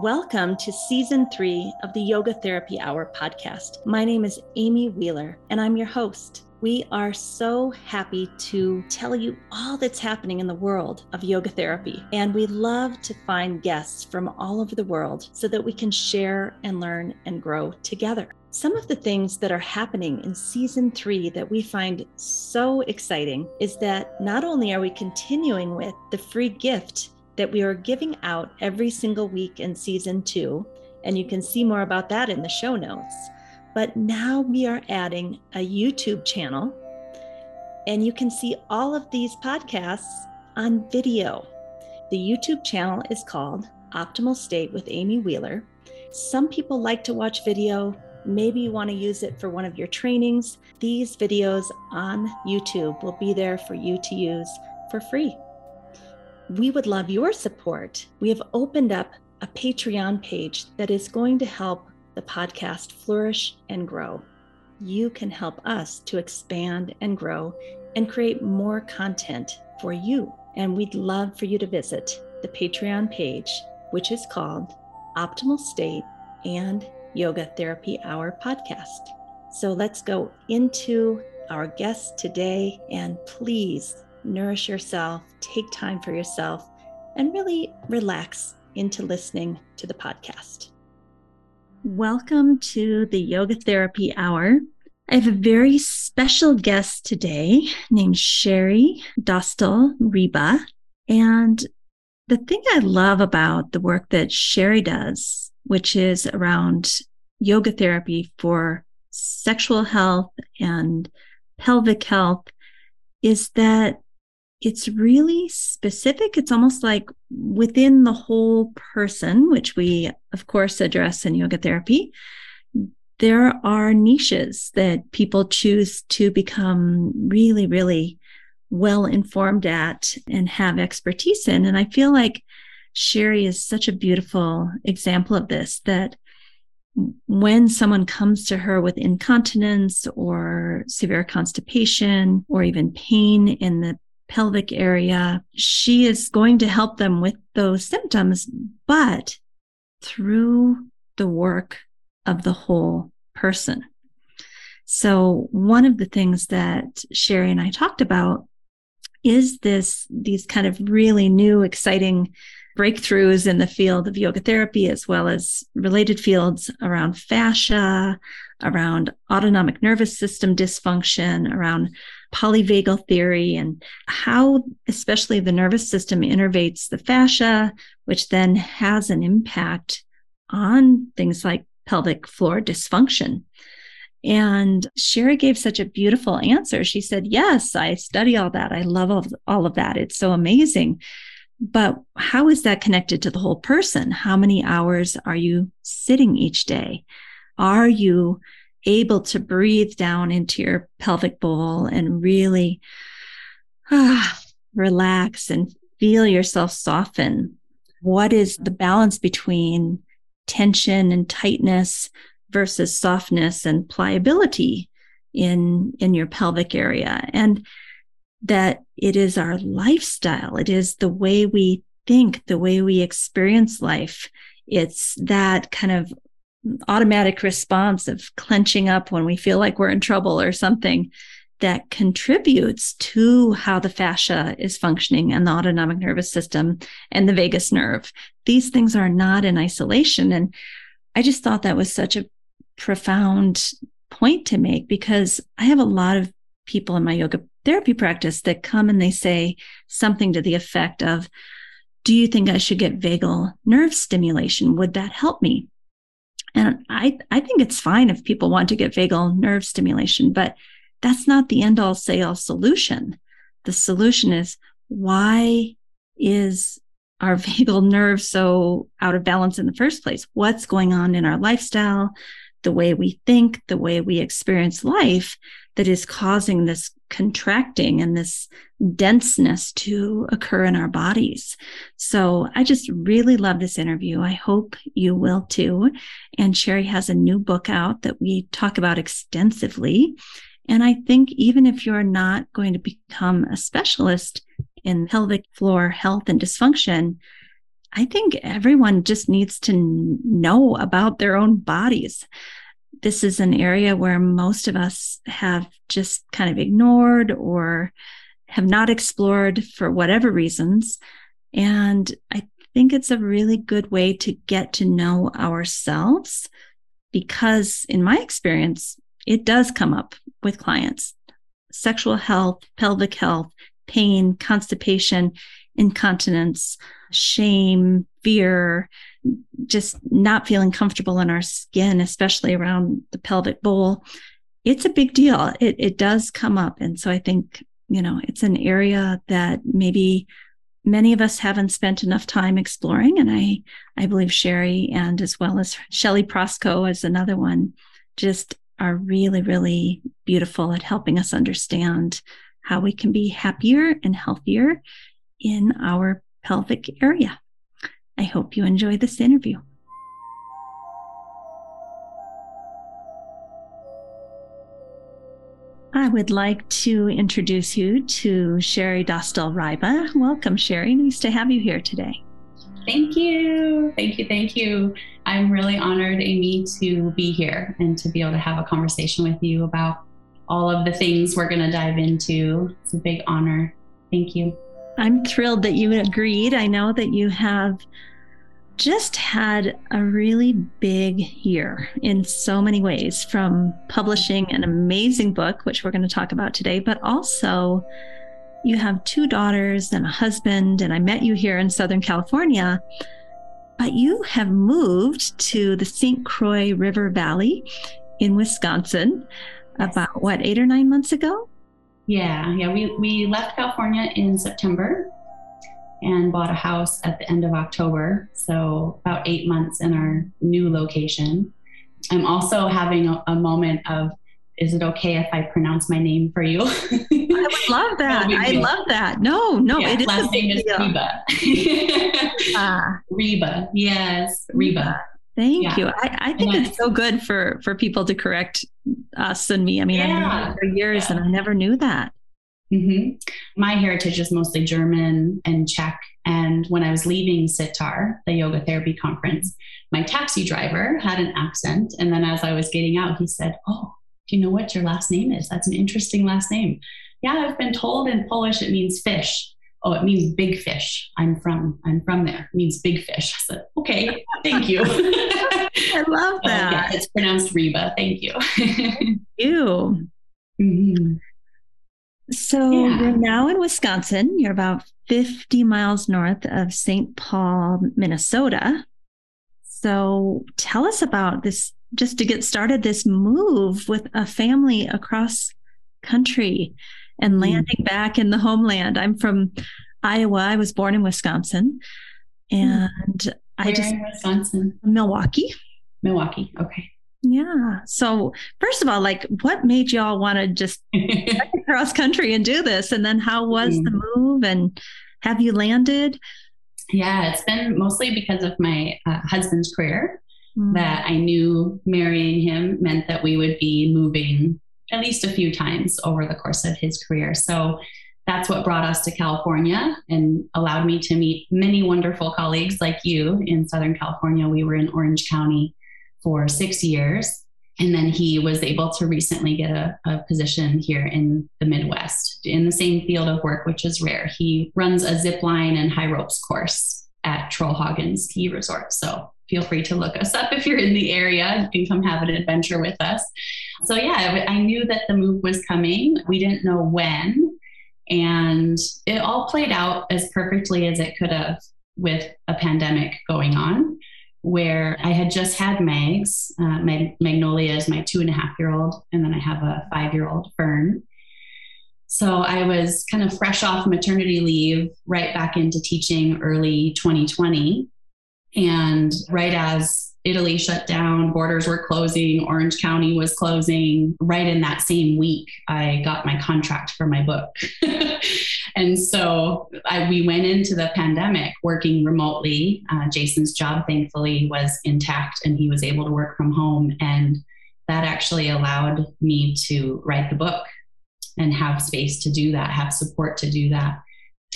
Welcome to season three of the Yoga Therapy Hour podcast. My name is Amy Wheeler, and I'm your host. We are so happy to tell you all that's happening in the world of yoga therapy. And we love to find guests from all over the world so that we can share and learn and grow together. Some of the things that are happening in season three that we find so exciting is that not only are we continuing with the free gift that we are giving out every single week in season two. And you can see more about that in the show notes. But now we are adding a YouTube channel, and you can see all of these podcasts on video. The YouTube channel is called Optimal State with Amy Wheeler. Some people like to watch video. Maybe you want to use it for one of your trainings. These videos on YouTube will be there for you to use for free we would love your support. We have opened up a Patreon page that is going to help the podcast flourish and grow. You can help us to expand and grow and create more content for you. And we'd love for you to visit the Patreon page, which is called Optimal State and Yoga Therapy Hour Podcast. So let's go into our guest today and please nourish yourself, take time for yourself, and really relax into listening to the podcast. Welcome to the Yoga Therapy Hour. I have a very special guest today named Sherry Dostal Ryba. And the thing I love about the work that Sherry does, which is around yoga therapy for sexual health and pelvic health, is that it's really specific. It's almost like within the whole person, which we, of course, address in yoga therapy. There are niches that people choose to become really, really well informed at and have expertise in. And I feel like Sherry is such a beautiful example of this that when someone comes to her with incontinence or severe constipation or even pain in the pelvic area. She is going to help them with those symptoms, but through the work of the whole person. So one of the things that Sherry and I talked about is this, these kind of really new, exciting breakthroughs in the field of yoga therapy, as well as related fields around fascia, around autonomic nervous system dysfunction, around polyvagal theory and how especially the nervous system innervates the fascia, which then has an impact on things like pelvic floor dysfunction. And Sherry gave such a beautiful answer. She said, Yes, I study all that. I love all, all of that. It's so amazing. But how is that connected to the whole person? How many hours are you sitting each day? Are you able to breathe down into your pelvic bowl and really ah, relax and feel yourself soften. What is the balance between tension and tightness versus softness and pliability in, in your pelvic area? And that it is our lifestyle. It is the way we think, the way we experience life. It's that kind of automatic response of clenching up when we feel like we're in trouble or something that contributes to how the fascia is functioning and the autonomic nervous system and the vagus nerve. These things are not in isolation. And I just thought that was such a profound point to make because I have a lot of people in my yoga therapy practice that come and they say something to the effect of, Do you think I should get vagal nerve stimulation? Would that help me? And I, I think it's fine if people want to get vagal nerve stimulation, but that's not the end all say all solution. The solution is why is our vagal nerve so out of balance in the first place? What's going on in our lifestyle, the way we think, the way we experience life that is causing this contracting and this denseness to occur in our bodies. So I just really love this interview. I hope you will too. And Sherry has a new book out that we talk about extensively. And I think even if you're not going to become a specialist in pelvic floor health and dysfunction, I think everyone just needs to know about their own bodies. This is an area where most of us have just kind of ignored or have not explored for whatever reasons. And I think it's a really good way to get to know ourselves because, in my experience, it does come up with clients sexual health, pelvic health, pain, constipation, incontinence, shame, fear, just not feeling comfortable in our skin, especially around the pelvic bowl. It's a big deal. It, it does come up. And so I think, you know, it's an area that maybe many of us haven't spent enough time exploring. And I, I believe Sherry and as well as Shelly Prosko is another one, just are really, really beautiful at helping us understand how we can be happier and healthier in our pelvic area. I hope you enjoy this interview. I would like to introduce you to Sherry Dostal Ryba. Welcome, Sherry. Nice to have you here today. Thank you. Thank you. Thank you. I'm really honored, Amy, to be here and to be able to have a conversation with you about all of the things we're going to dive into. It's a big honor. Thank you. I'm thrilled that you agreed. I know that you have just had a really big year in so many ways from publishing an amazing book, which we're going to talk about today, but also you have two daughters and a husband. And I met you here in Southern California, but you have moved to the St. Croix River Valley in Wisconsin yes. about what, eight or nine months ago? Yeah, yeah. We, we left California in September and bought a house at the end of October. So, about eight months in our new location. I'm also having a, a moment of is it okay if I pronounce my name for you? I would love that. I love that. No, no, yeah, it is. Last name is. Ryba. ah. Ryba. Yes, Ryba. Thank yeah. you. I, I think it's so good for for people to correct us and me. I mean, yeah. For years yeah. and I never knew that. Mm-hmm. My heritage is mostly German and Czech. And when I was leaving SYTAR, the yoga therapy conference, my taxi driver had an accent. And then as I was getting out, he said, Oh, do you know what your last name is? That's an interesting last name. Yeah, I've been told in Polish it means fish. Oh, it means big fish. I'm from I'm from there. It means big fish. I said, okay, thank you. I love that. yeah, it's pronounced Ryba. Thank you. Thank you. Mm-hmm. So yeah. you're now in Wisconsin. You're about 50 miles north of St. Paul, Minnesota. So tell us about this, just to get started, this move with a family across country and mm. landing back in the homeland. I'm from Iowa. I was born in Wisconsin. Mm. And mm. I just Wisconsin. Milwaukee. Milwaukee. Okay. Yeah. So first of all, like what made y'all want to just cross country and do this? And then how was mm. the move and have you landed? Yeah, it's been mostly because of my uh, husband's career mm. that I knew marrying him meant that we would be moving at least a few times over the course of his career. So that's what brought us to California and allowed me to meet many wonderful colleagues like you in Southern California. We were in Orange County for six years. And then he was able to recently get a, a, position here in the Midwest in the same field of work, which is rare. He runs a zip line and high ropes course at Trollhaugen Ski Resort. So feel free to look us up if you're in the area. You can come have an adventure with us. So, yeah, I knew that the move was coming. We didn't know when. And it all played out as perfectly as it could have with a pandemic going on where I had just had Mags. Uh, Mag- Magnolia is my two and a half year old, and then I have a five year old Fern. So I was kind of fresh off maternity leave, right back into teaching early 2020. And right as Italy shut down, borders were closing, Orange County was closing, right in that same week, I got my contract for my book. And so I, we went into the pandemic working remotely. Uh, Jason's job, thankfully, was intact and he was able to work from home. And that actually allowed me to write the book and have space to do that, have support to do that.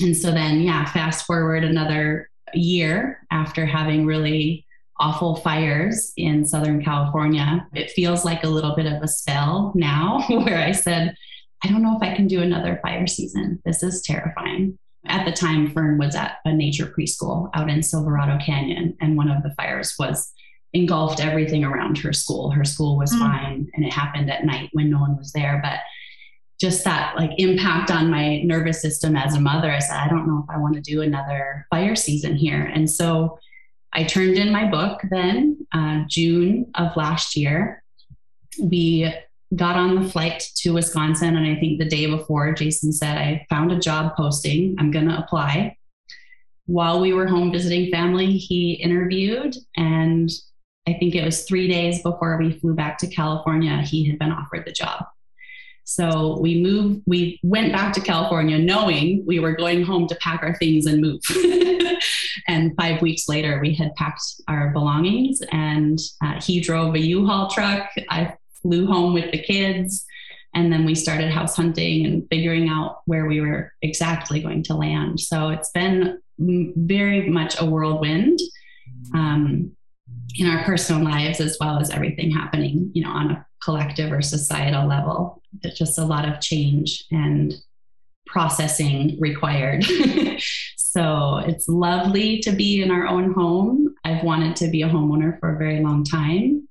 And so then, yeah, fast forward another year after having really awful fires in Southern California, it feels like a little bit of a spell now where I said, I don't know if I can do another fire season. This is terrifying. At the time, Fern was at a nature preschool out in Silverado Canyon, and one of the fires was engulfed everything around her school. Her school was mm. fine, and it happened at night when no one was there. But just that like impact on my nervous system as a mother, I said, I don't know if I want to do another fire season here. And so I turned in my book then, uh, June of last year. We got on the flight to Wisconsin. And I think the day before, Jason said, I found a job posting. I'm going to apply. While we were home visiting family, he interviewed. And I think it was three days before we flew back to California, he had been offered the job. So we moved, we went back to California knowing we were going home to pack our things and move. and five weeks later, we had packed our belongings and uh, he drove a U Haul truck. I flew home with the kids. And then we started house hunting and figuring out where we were exactly going to land. So it's been very much a whirlwind um, in our personal lives as well as everything happening, you know, on a collective or societal level. It's just a lot of change and processing required. so it's lovely to be in our own home. I've wanted to be a homeowner for a very long time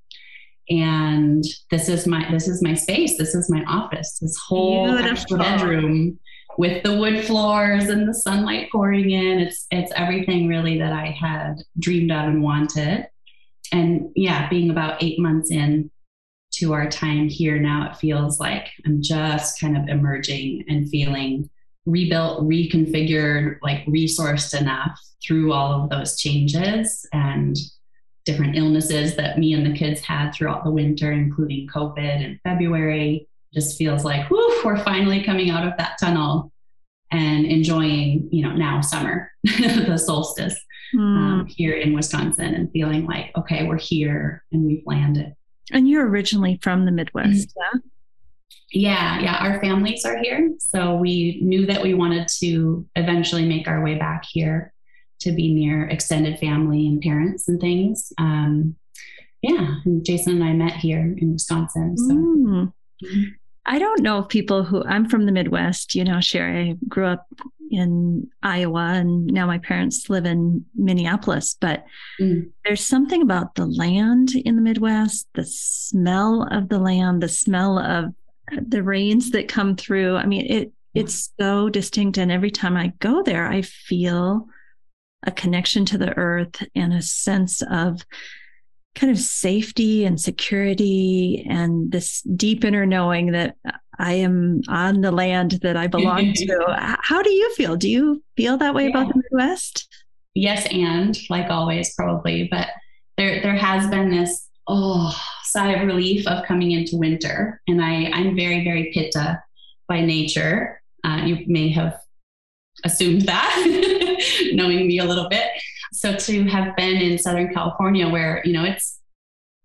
and this is my this is my space this is my office this whole bedroom with the wood floors and the sunlight pouring in it's it's everything really that i had dreamed of and wanted and yeah being about eight months in to our time here now it feels like i'm just kind of emerging and feeling rebuilt reconfigured like resourced enough through all of those changes and different illnesses that me and the kids had throughout the winter, including COVID in February. Just feels like, whew, we're finally coming out of that tunnel and enjoying, you know, now summer, the solstice mm. um, here in Wisconsin and feeling like, okay, we're here and we've landed. And you're originally from the Midwest, mm-hmm. yeah? Yeah, yeah. Our families are here. So we knew that we wanted to eventually make our way back here to be near extended family and parents and things. Um, yeah, and Jason and I met here in Wisconsin. So. Mm. I don't know if people who I'm from the Midwest, you know, Sherry, I grew up in Iowa and now my parents live in Minneapolis, but mm. there's something about the land in the Midwest, the smell of the land, the smell of the rains that come through. I mean, it it's so distinct and every time I go there, I feel a connection to the earth and a sense of kind of safety and security and this deep inner knowing that I am on the land that I belong to. How do you feel? Do you feel that way yeah. about the Midwest? Yes, and like always, probably. But there, there has been this oh sigh of relief of coming into winter, and I, I'm very, very pitta by nature. Uh, you may have assumed that, knowing me a little bit. So to have been in Southern California, where you know it's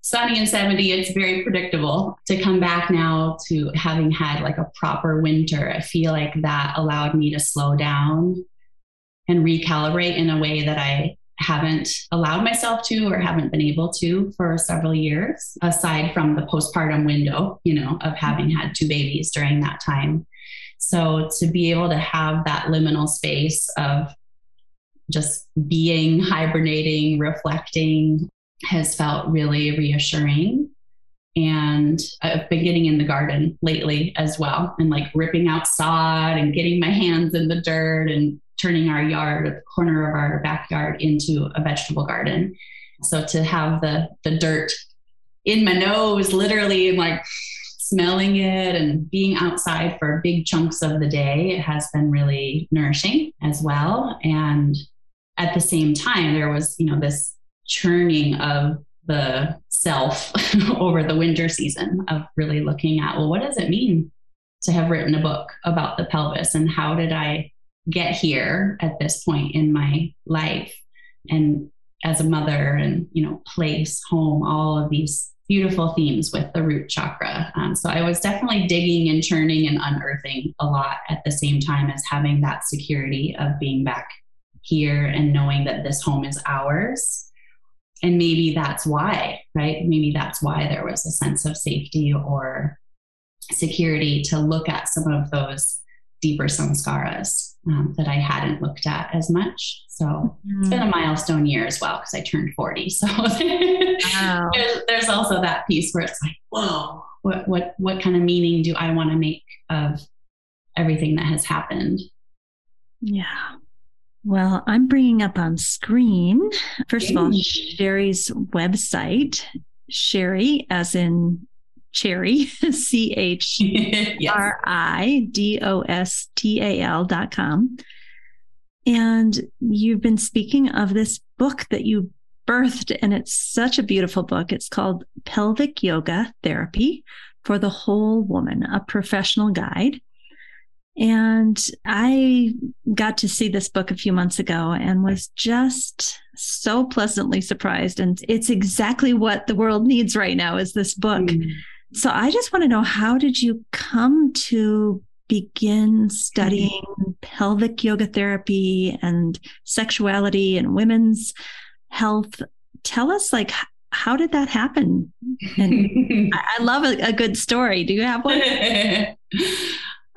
sunny and 70, it's very predictable. To come back now to having had like a proper winter, I feel like that allowed me to slow down and recalibrate in a way that I haven't allowed myself to or haven't been able to for several years, aside from the postpartum window, you know, of having had two babies during that time. So to be able to have that liminal space of just being, hibernating, reflecting has felt really reassuring. And uh, I've been getting in the garden lately as well, and like ripping out sod and getting my hands in the dirt and turning our yard, the corner of our backyard, into a vegetable garden. So to have the the dirt in my nose, literally, and like smelling it and being outside for big chunks of the day it has been really nourishing as well. And at the same time, there was, you know, this churning of the self over the winter season of really looking at, well, what does it mean to have written a book about the pelvis and how did I get here at this point in my life? And as a mother and, you know, place, home, all of these beautiful themes with the root chakra. Um, so I was definitely digging and churning and unearthing a lot at the same time as having that security of being back here and knowing that this home is ours. And maybe that's why, right? Maybe that's why there was a sense of safety or security to look at some of those deeper samskaras um, that I hadn't looked at as much. So mm-hmm. it's been a milestone year as well because I turned 40. So wow. there's, there's also that piece where it's like, whoa, what, what, what kind of meaning do I want to make of everything that has happened? Yeah. Well, I'm bringing up on screen, first of all, Sherry's website, Sherry, as in Cherry, C H R I D O S T A L dot com. And you've been speaking of this book that you birthed, and it's such a beautiful book. It's called Pelvic Yoga Therapy for the Whole Woman, a professional guide. And I got to see this book a few months ago and was just so pleasantly surprised. And it's exactly what the world needs right now is this book. Mm. So I just want to know how did you come to begin studying pelvic yoga therapy and sexuality and women's health? Tell us like how did that happen? And I love a, a, good story. Do you have one?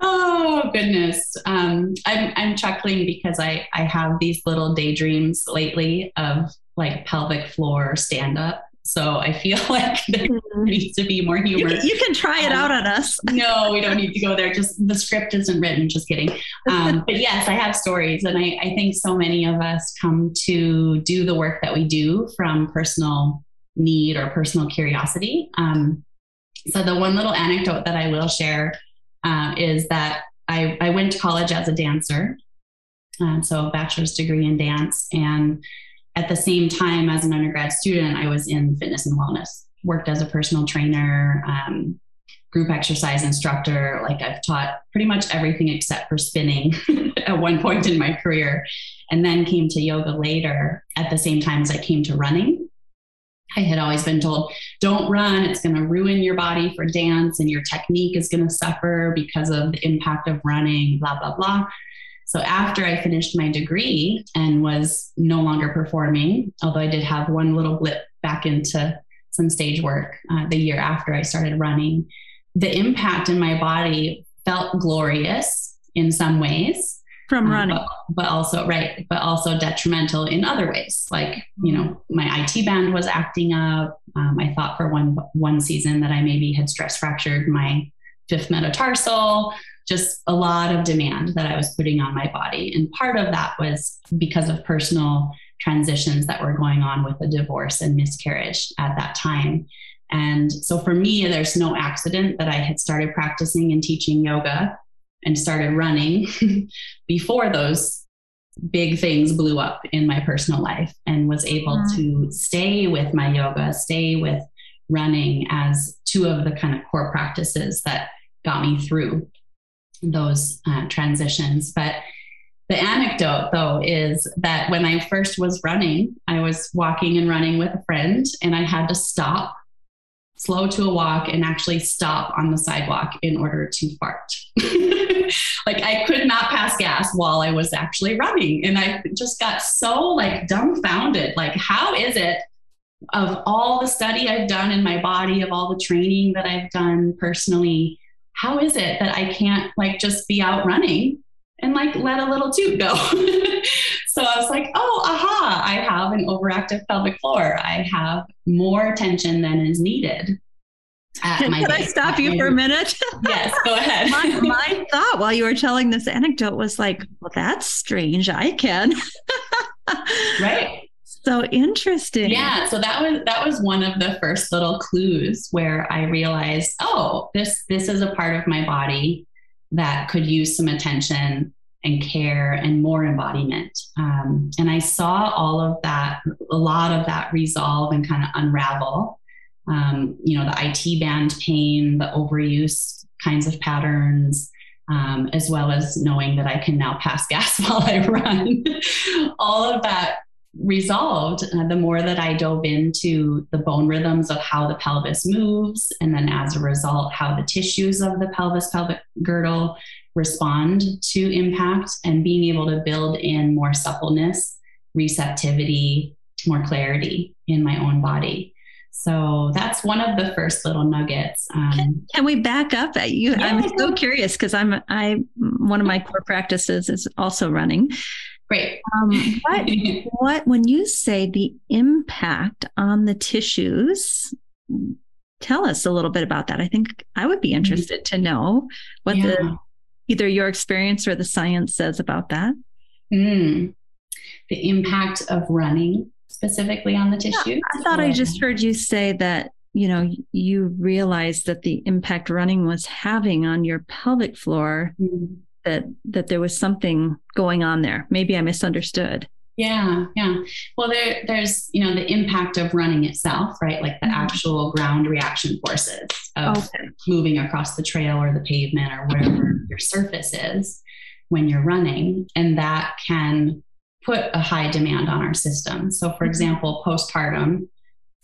oh goodness. Um, I'm I'm chuckling because I I have these little daydreams lately of like pelvic floor stand up so I feel like there mm-hmm. needs to be more humor. You can, you can try it um, out on us. no, we don't need to go there. Just the script isn't written. Just kidding. Um, but yes, I have stories. And I, I think so many of us come to do the work that we do from personal need or personal curiosity. Um, so the one little anecdote that I will share uh, is that I, I went to college as a dancer. Um, so a bachelor's degree in dance. And at the same time as an undergrad student, I was in fitness and wellness, worked as a personal trainer, um, group exercise instructor. Like I've taught pretty much everything except for spinning at one point in my career, and then came to yoga later at the same time as I came to running. I had always been told, don't run, it's going to ruin your body for dance, and your technique is going to suffer because of the impact of running, blah, blah, blah. So after I finished my degree and was no longer performing, although I did have one little blip back into some stage work uh, the year after I started running, the impact in my body felt glorious in some ways from um, running. But, but, also right but also detrimental in other ways. Like you know my IT band was acting up. Um, i thought for one one season that i maybe had stress fractured my fifth metatarsal. Just a lot of demand that I was putting on my body. And part of that was because of personal transitions that were going on with a divorce and miscarriage at that time. And so for me, there's no accident that I had started practicing and teaching yoga and started running before those big things blew up in my personal life and was able mm-hmm. to stay with my yoga, stay with running as two of the kind of core practices that got me through those uh, transitions. But the anecdote, though, is that when I first was running, I was walking and running with a friend, and I had to stop, slow to a walk, and actually stop on the sidewalk in order to fart. like I could not pass gas while I was actually running. And I just got so like dumbfounded. Like, how is it of all the study I've done in my body, of all the training that I've done personally, how is it that I can't like just be out running and like let a little toot go? so I was like, oh, aha, I have an overactive pelvic floor. I have more tension than is needed. Can, can I stop you for a minute? yes, go ahead. my, my, thought while you were telling this anecdote was like, well, that's strange. I can. right so interesting. Yeah, so that was that was one of the first little clues where I realized, oh, this this is a part of my body that could use some attention and care and more embodiment. Um, and I saw all of that, a lot of that resolve and kind of unravel. Um, you know, the IT band pain, the overuse kinds of patterns, um, as well as knowing that I can now pass gas while I run. all of that resolved uh, the more that I dove into the bone rhythms of how the pelvis moves. And then as a result, how the tissues of the pelvis pelvic girdle respond to impact and being able to build in more suppleness, receptivity, more clarity in my own body. So that's one of the first little nuggets. Um, can, can, we back up? At you, yeah, I'm so curious because I'm I one of my core practices is also running. Great. Um, what what when you say the impact on the tissues? Tell us a little bit about that. I think I would be mm-hmm. interested to know what yeah. the either your experience or the science says about that. Mm. The impact of running specifically on the tissue. Yeah, I thought or? I just heard you say that you know you realized that the impact running was having on your pelvic floor mm. That that there was something going on there. Maybe I misunderstood. Yeah, yeah. Well, there, there's you know the impact of running itself, right? Like the mm-hmm. actual ground reaction forces of okay. moving across the trail or the pavement or whatever your surface is when you're running, and that can put a high demand on our system. So, for mm-hmm. example, postpartum,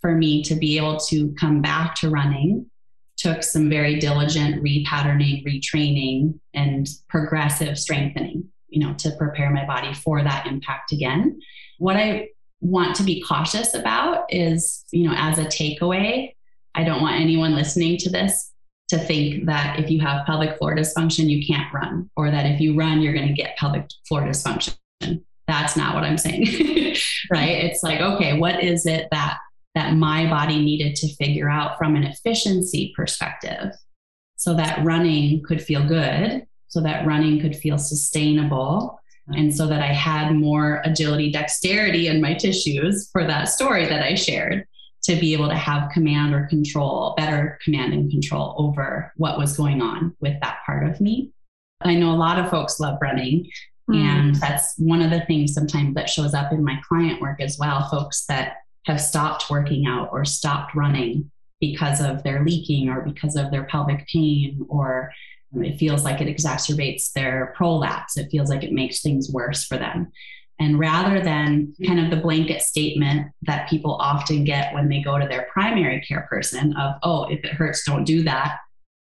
for me to be able to come back to running took some very diligent repatterning, retraining, and progressive strengthening, you know, to prepare my body for that impact again. What I want to be cautious about is, you know, as a takeaway, I don't want anyone listening to this to think that if you have pelvic floor dysfunction, you can't run, or that if you run, you're going to get pelvic floor dysfunction that's not what I'm saying. right? It's like, okay, what is it that that my body needed to figure out from an efficiency perspective so that running could feel good, so that running could feel sustainable, and so that I had more agility, dexterity in my tissues for that story that I shared to be able to have command or control, better command and control over what was going on with that part of me. I know a lot of folks love running Mm. And that's one of the things sometimes that shows up in my client work as well. Folks that have stopped working out or stopped running because of their leaking or because of their pelvic pain, or it feels like it exacerbates their prolapse. It feels like it makes things worse for them. And rather than kind of the blanket statement that people often get when they go to their primary care person of, oh, if it hurts, don't do that.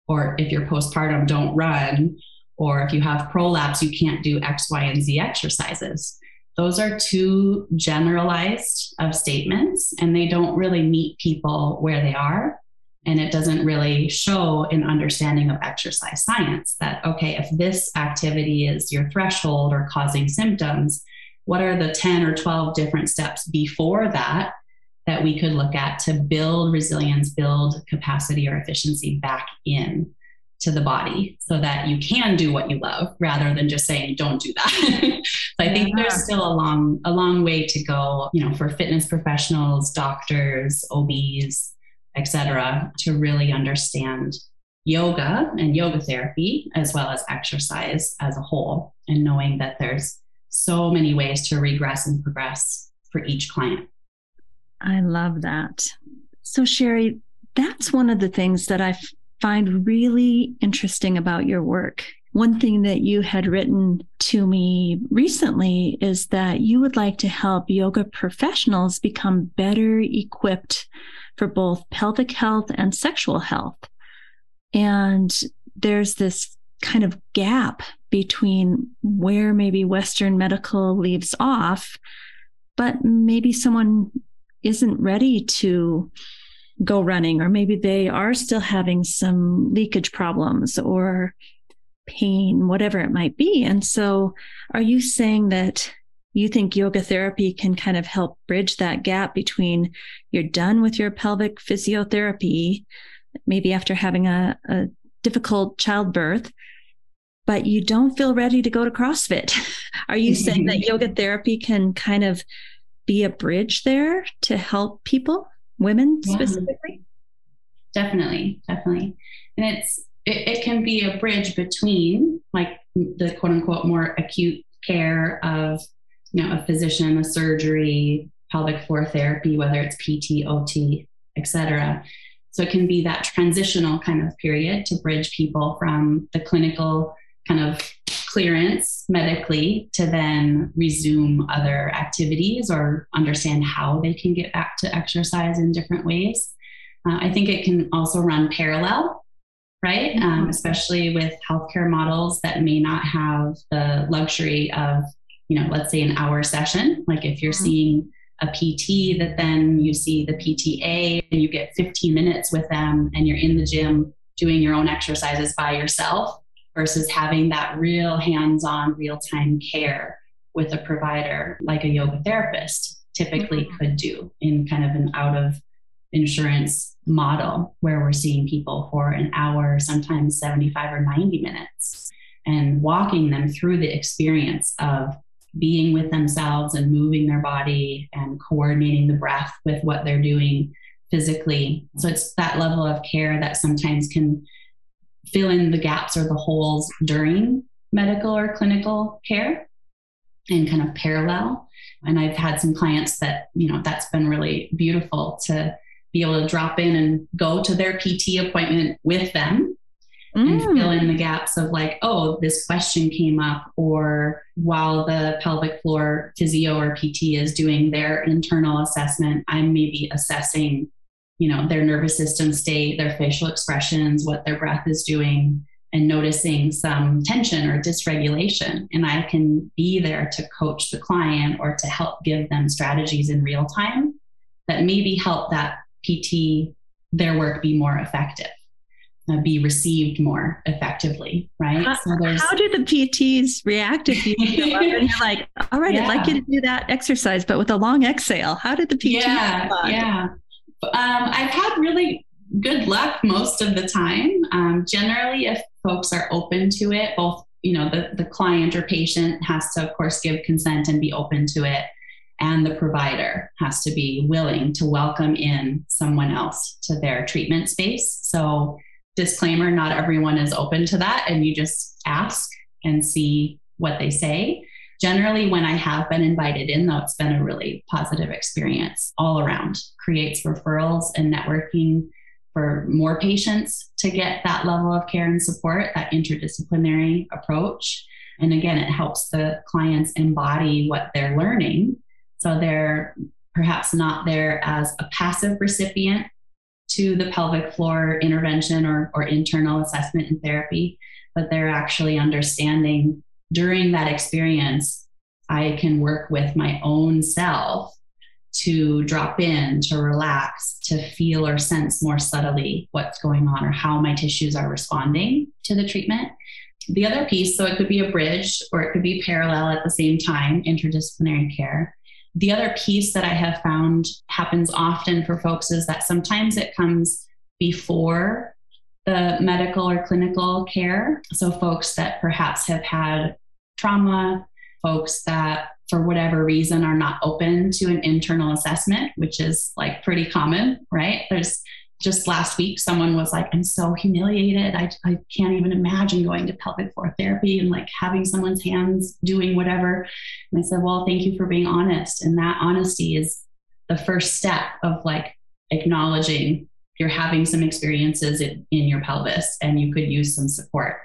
Or if you're postpartum, don't run or if you have prolapse, you can't do X, Y, and Z exercises. Those are too generalized of statements, and they don't really meet people where they are. And it doesn't really show an understanding of exercise science that, okay, if this activity is your threshold or causing symptoms, what are the 10 or 12 different steps before that that we could look at to build resilience, build capacity or efficiency back in? To the body so that you can do what you love rather than just saying don't do that. so I think yeah. there's still a long a long way to go, you know, for fitness professionals, doctors, OBs, etc., to really understand yoga and yoga therapy as well as exercise as a whole and knowing that there's so many ways to regress and progress for each client. I love that. So Sherry, that's one of the things that I've find really interesting about your work. One thing that you had written to me recently is that you would like to help yoga professionals become better equipped for both pelvic health and sexual health. And there's this kind of gap between where maybe Western medical leaves off, but maybe someone isn't ready to go running, or maybe they are still having some leakage problems or pain, whatever it might be. And so, are you saying that you think yoga therapy can kind of help bridge that gap between you're done with your pelvic physiotherapy, maybe after having a, a difficult childbirth, but you don't feel ready to go to CrossFit? Are you saying that yoga therapy can kind of be a bridge there to help people? Women yeah. specifically? Definitely, definitely. And it's it, it can be a bridge between like the quote unquote more acute care of you know a physician, a surgery, pelvic floor therapy, whether it's PT, OT, etc. So it can be that transitional kind of period to bridge people from the clinical kind of clearance medically to then resume other activities or understand how they can get back to exercise in different ways. Uh, I think it can also run parallel, right? Um, mm-hmm. especially with healthcare models that may not have the luxury of, you know, let's say an hour session. Like if you're mm-hmm. seeing a PT that then you see the PTA and you get 15 minutes with them and you're in the gym doing your own exercises by yourself versus having that real hands on, real time care with a provider like a yoga therapist typically mm-hmm. could do in kind of an out of insurance model where we're seeing people for an hour, sometimes 75 or 90 minutes, and walking them through the experience of being with themselves and moving their body and coordinating the breath with what they're doing physically. So it's that level of care that sometimes can fill in the gaps or the holes during medical or clinical care and kind of parallel. And I've had some clients that, you know, that's been really beautiful to be able to drop in and go to their PT appointment with them mm. and fill in the gaps of like, oh, this question came up, or while the pelvic floor physio or PT is doing their internal assessment, I'm maybe assessing, you know, their nervous system state, their facial expressions, what their breath is doing and noticing some tension or dysregulation. And I can be there to coach the client or to help give them strategies in real time that maybe help that PT, their work be more effective. Uh, be received more effectively, right? How, so how do the PTs react if you and you're like, all right, yeah. I'd like you to do that exercise, but with a long exhale? How did the PT Yeah, yeah. Um, I've had really good luck most of the time. Um, generally, if folks are open to it, both you know the, the client or patient has to, of course, give consent and be open to it, and the provider has to be willing to welcome in someone else to their treatment space. So, disclaimer: not everyone is open to that, and you just ask and see what they say. Generally, when I have been invited in, though, it's been a really positive experience all around. Creates referrals and networking for more patients to get that level of care and support, that interdisciplinary approach. And again, it helps the clients embody what they're learning. So they're perhaps not there as a passive recipient to the pelvic floor intervention or, or internal assessment and therapy, but they're actually understanding during that experience, I can work with my own self to drop in, to relax, to feel or sense more subtly what's going on or how my tissues are responding to the treatment. The other piece, so it could be a bridge or it could be parallel at the same time, interdisciplinary care. The other piece that I have found happens often for folks is that sometimes it comes before the medical or clinical care. So, folks that perhaps have had trauma, folks that for whatever reason are not open to an internal assessment, which is like pretty common, right? There's just last week, someone was like, I'm so humiliated. I, I can't even imagine going to pelvic floor therapy and like having someone's hands doing whatever. And I said, Well, thank you for being honest. And that honesty is the first step of like acknowledging you're having some experiences in, in your pelvis and you could use some support.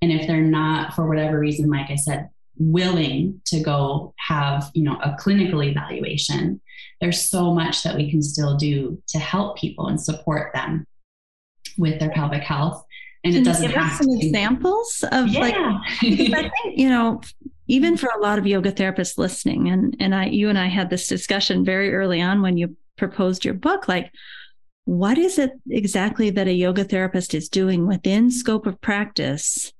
And if they're not, for whatever reason, like I said, willing to go have you know a clinical evaluation there's so much that we can still do to help people and support them with their pelvic health and can it doesn't have some to, examples of yeah. like I think you know even for a lot of yoga therapists listening and and I you and I had this discussion very early on when you proposed your book like what is it exactly that a yoga therapist is doing within scope of practice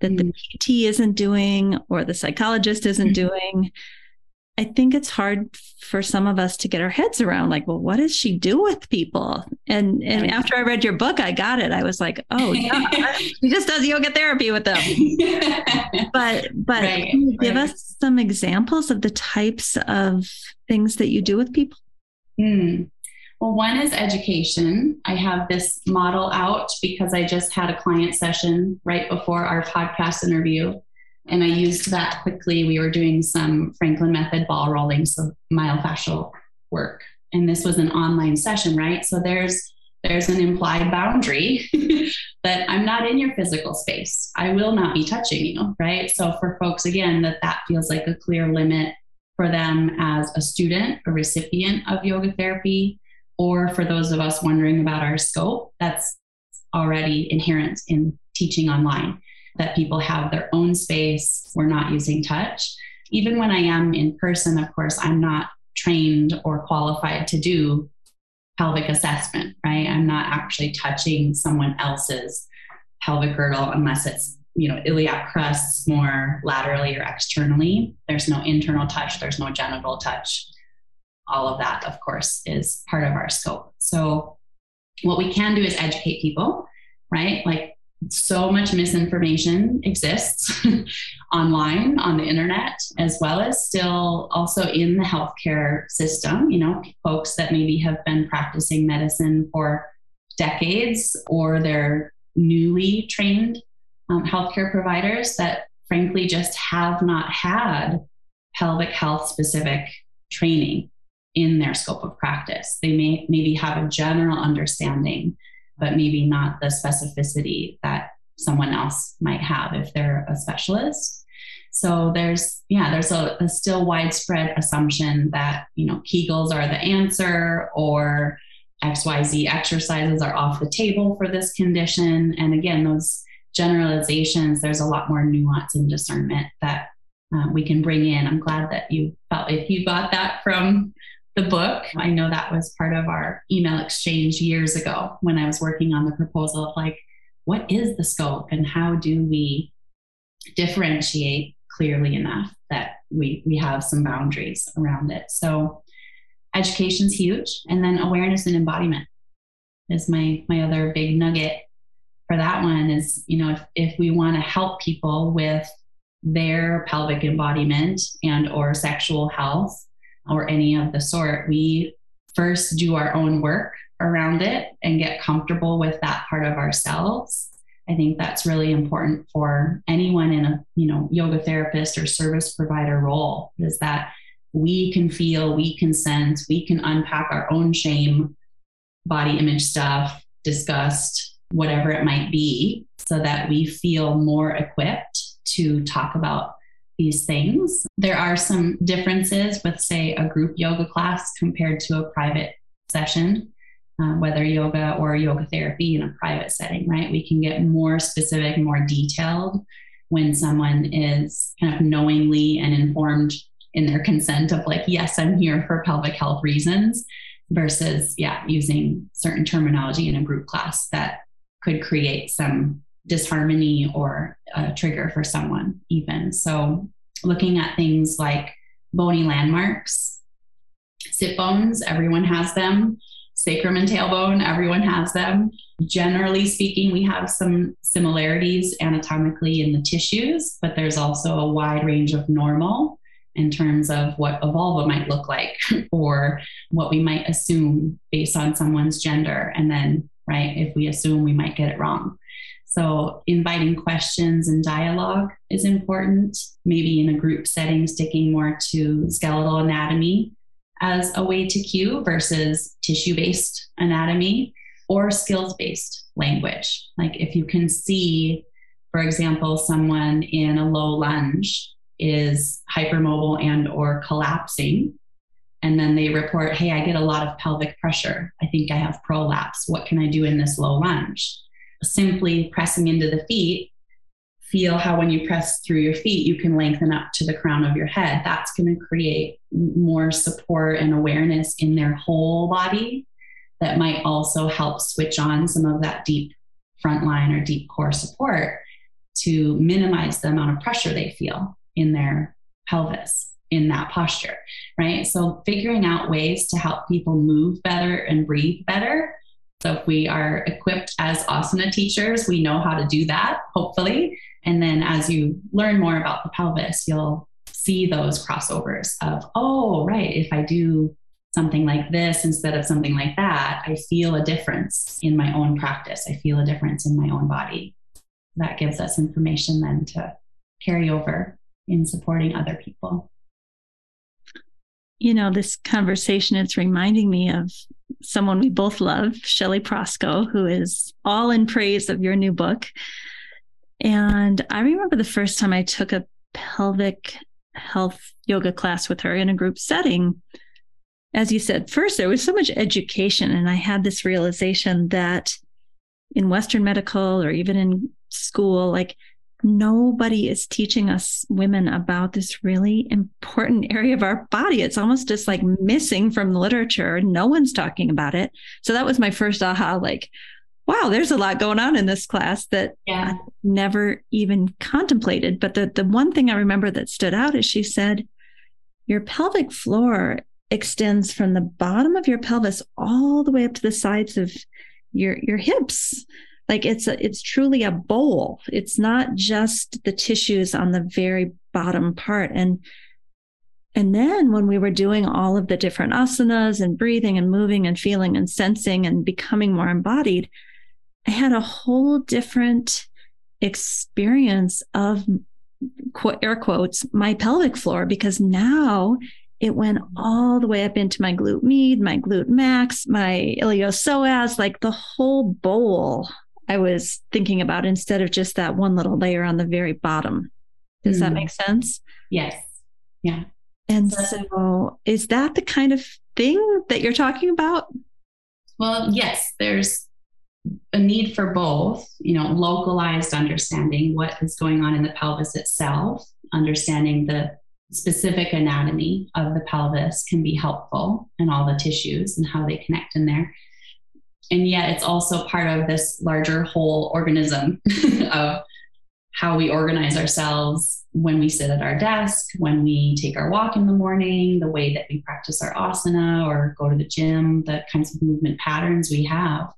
that the mm. PT isn't doing or the psychologist isn't mm-hmm. doing. I think it's hard for some of us to get our heads around like, well, what does she do with people? And and after I read your book, I got it. I was like, oh yeah, she just does yoga therapy with them. but but right, can you give right. us some examples of the types of things that you do with people? Mm. Well, one is education. I have this model out because I just had a client session right before our podcast interview. And I used that quickly. We were doing some Franklin method ball rolling, so myofascial work. And this was an online session, right? So there's there's an implied boundary that I'm not in your physical space. I will not be touching you, right? So for folks again that that feels like a clear limit for them as a student, a recipient of yoga therapy, or for those of us wondering about our scope, that's already inherent in teaching online that people have their own space. We're not using touch. Even when I am in person, of course, I'm not trained or qualified to do pelvic assessment, right? I'm not actually touching someone else's pelvic girdle unless it's you know iliac crests more laterally or externally there's no internal touch there's no genital touch all of that of course is part of our scope. So what we can do is educate people right? Like so much misinformation exists online on the internet as well as still also in the healthcare system you know folks that maybe have been practicing medicine for decades or they're newly trained um, healthcare providers that frankly just have not had pelvic health specific training in their scope of practice. They may maybe have a general understanding, but maybe not the specificity that someone else might have if they're a specialist. So there's yeah, there's a, a still widespread assumption that you know Kegels are the answer or XYZ exercises are off the table for this condition. And again, those generalizations, there's a lot more nuance and discernment that uh, we can bring in. I'm glad that you felt if you got that from the book. I know that was part of our email exchange years ago when I was working on the proposal of like, what is the scope and how do we differentiate clearly enough that we we have some boundaries around it. So education's huge and then awareness and embodiment is my my other big nugget for that one is you know if, if we want to help people with their pelvic embodiment and or sexual health or any of the sort we first do our own work around it and get comfortable with that part of ourselves. I think that's really important for anyone in a you know yoga therapist or service provider role is that we can feel we can sense we can unpack our own shame body image stuff disgust whatever it might be, so that we feel more equipped to talk about these things. There are some differences with, say, a group yoga class compared to a private session. Uh, whether yoga or yoga therapy in a private setting, right? We can get more specific, more detailed when someone is kind of knowingly and informed in their consent of like, yes, I'm here for pelvic health reasons, versus, yeah, using certain terminology in a group class that could create some disharmony or a trigger for someone, even. So, looking at things like bony landmarks, sit bones, everyone has them. Sacrum and tailbone, everyone has them. Generally speaking, we have some similarities anatomically in the tissues, but there's also a wide range of normal in terms of what a vulva might look like or what we might assume based on someone's gender. And then right? If we assume we might get it wrong. So, inviting questions and dialogue is important. Maybe in a group setting, sticking more to skeletal anatomy as a way to cue versus tissue based anatomy or skills based language. Like if you can see, for example, someone in a low lunge is hypermobile and or collapsing and then they report, hey, I get a lot of pelvic pressure. I think I have prolapse. What can I do in this low lunge? Simply pressing into the feet, feel how when you press through your feet, you can lengthen up to the crown of your head. That's going to create more support and awareness in their whole body that might also help switch on some of that deep front line or deep core support to minimize the amount of pressure they feel in their pelvis in that posture, right? So figuring out ways to help people move better and breathe better. So if we are equipped as asana teachers, we know how to do that, hopefully. And then as you learn more about the pelvis, you'll see those crossovers of, oh, right, if I do something like this instead of something like that, I feel a difference in my own practice. I feel a difference in my own body. That gives us information then to carry over in supporting other people you know, this conversation, it's reminding me of someone we both love, Shelly Prosko, who is all in praise of your new book. And I remember the first time I took a pelvic health yoga class with her in a group setting. As you said, first, there was so much education, and I had this realization that in Western medical or even in school, like nobody is teaching us women about this really important area of our body. It's almost just like missing from the literature. No one's talking about it. So that was my first aha like, wow, there's a lot going on in this class that yeah. I never even contemplated. But the, the one thing I remember that stood out is she said, Your pelvic floor extends from the bottom of your pelvis all the way up to the sides of your your hips like it's a, it's truly a bowl. It's not just the tissues on the very bottom part. And and then when we were doing all of the different asanas and breathing and moving and feeling and sensing and becoming more embodied i had a whole different experience of air quotes my pelvic floor because now it went all the way up into my glute med, my glute max, my iliopsoas, like the whole bowl I was thinking about instead of just that one little layer on the very bottom. Does mm. that make sense? Yes. Yeah. And so, so, is that the kind of thing that you're talking about? Well, yes, there's a need for both, you know, localized understanding what is going on in the pelvis itself, understanding the specific anatomy of the pelvis can be helpful and all the tissues and how they connect in there. And yet, it's also part of this larger whole organism of how we organize ourselves when we sit at our desk, when we take our walk in the morning, the way that we practice our asana or go to the gym, the kinds of movement patterns we have.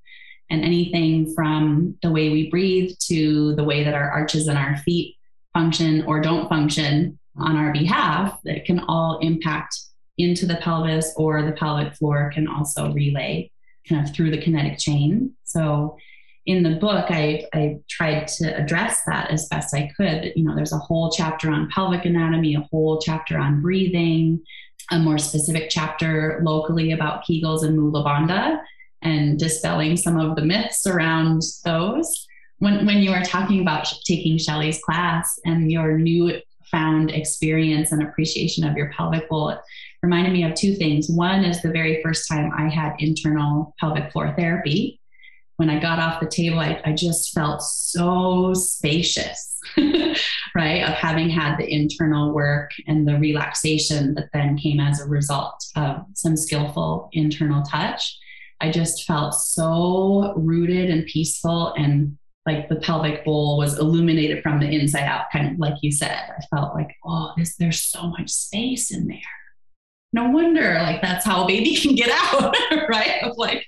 And anything from the way we breathe to the way that our arches and our feet function or don't function on our behalf that can all impact into the pelvis or the pelvic floor can also relay kind of through the kinetic chain. So in the book, I, I tried to address that as best I could. You know, there's a whole chapter on pelvic anatomy, a whole chapter on breathing, a more specific chapter locally about Kegels and Mula Bandha and dispelling some of the myths around those. When, when you are talking about taking Shelly's class and your new found experience and appreciation of your pelvic bowl reminded me of two things. One is the very first time I had internal pelvic floor therapy. When I got off the table, I, I just felt so spacious, right? Of having had the internal work and the relaxation that then came as a result of some skillful internal touch. I just felt so rooted and peaceful and like the pelvic bowl was illuminated from the inside out, kind of like you said. I felt like, oh, this, there's so much space in there. No wonder, like, that's how a baby can get out, right? Of like,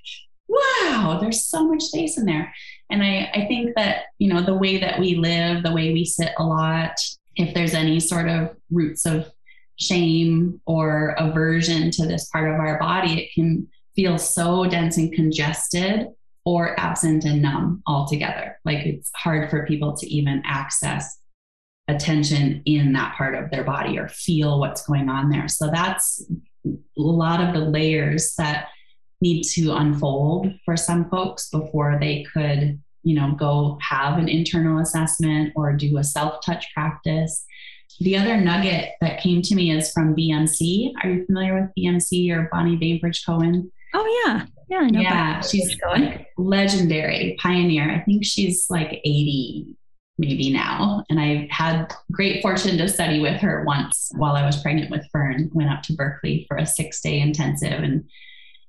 wow, there's so much space in there. And I, I think that, you know, the way that we live, the way we sit a lot, if there's any sort of roots of shame or aversion to this part of our body, it can feel so dense and congested or absent and numb altogether. Like it's hard for people to even access attention in that part of their body or feel what's going on there. So that's a lot of the layers that need to unfold for some folks before they could, you know, go have an internal assessment or do a self-touch practice. The other nugget that came to me is from BMC. Are you familiar with BMC or Bonnie Bainbridge Cohen? Oh yeah, yeah, I know. Yeah, she's like legendary pioneer. I think she's like 80 maybe now. And I had great fortune to study with her once while I was pregnant with Fern. Went up to Berkeley for a six day intensive, and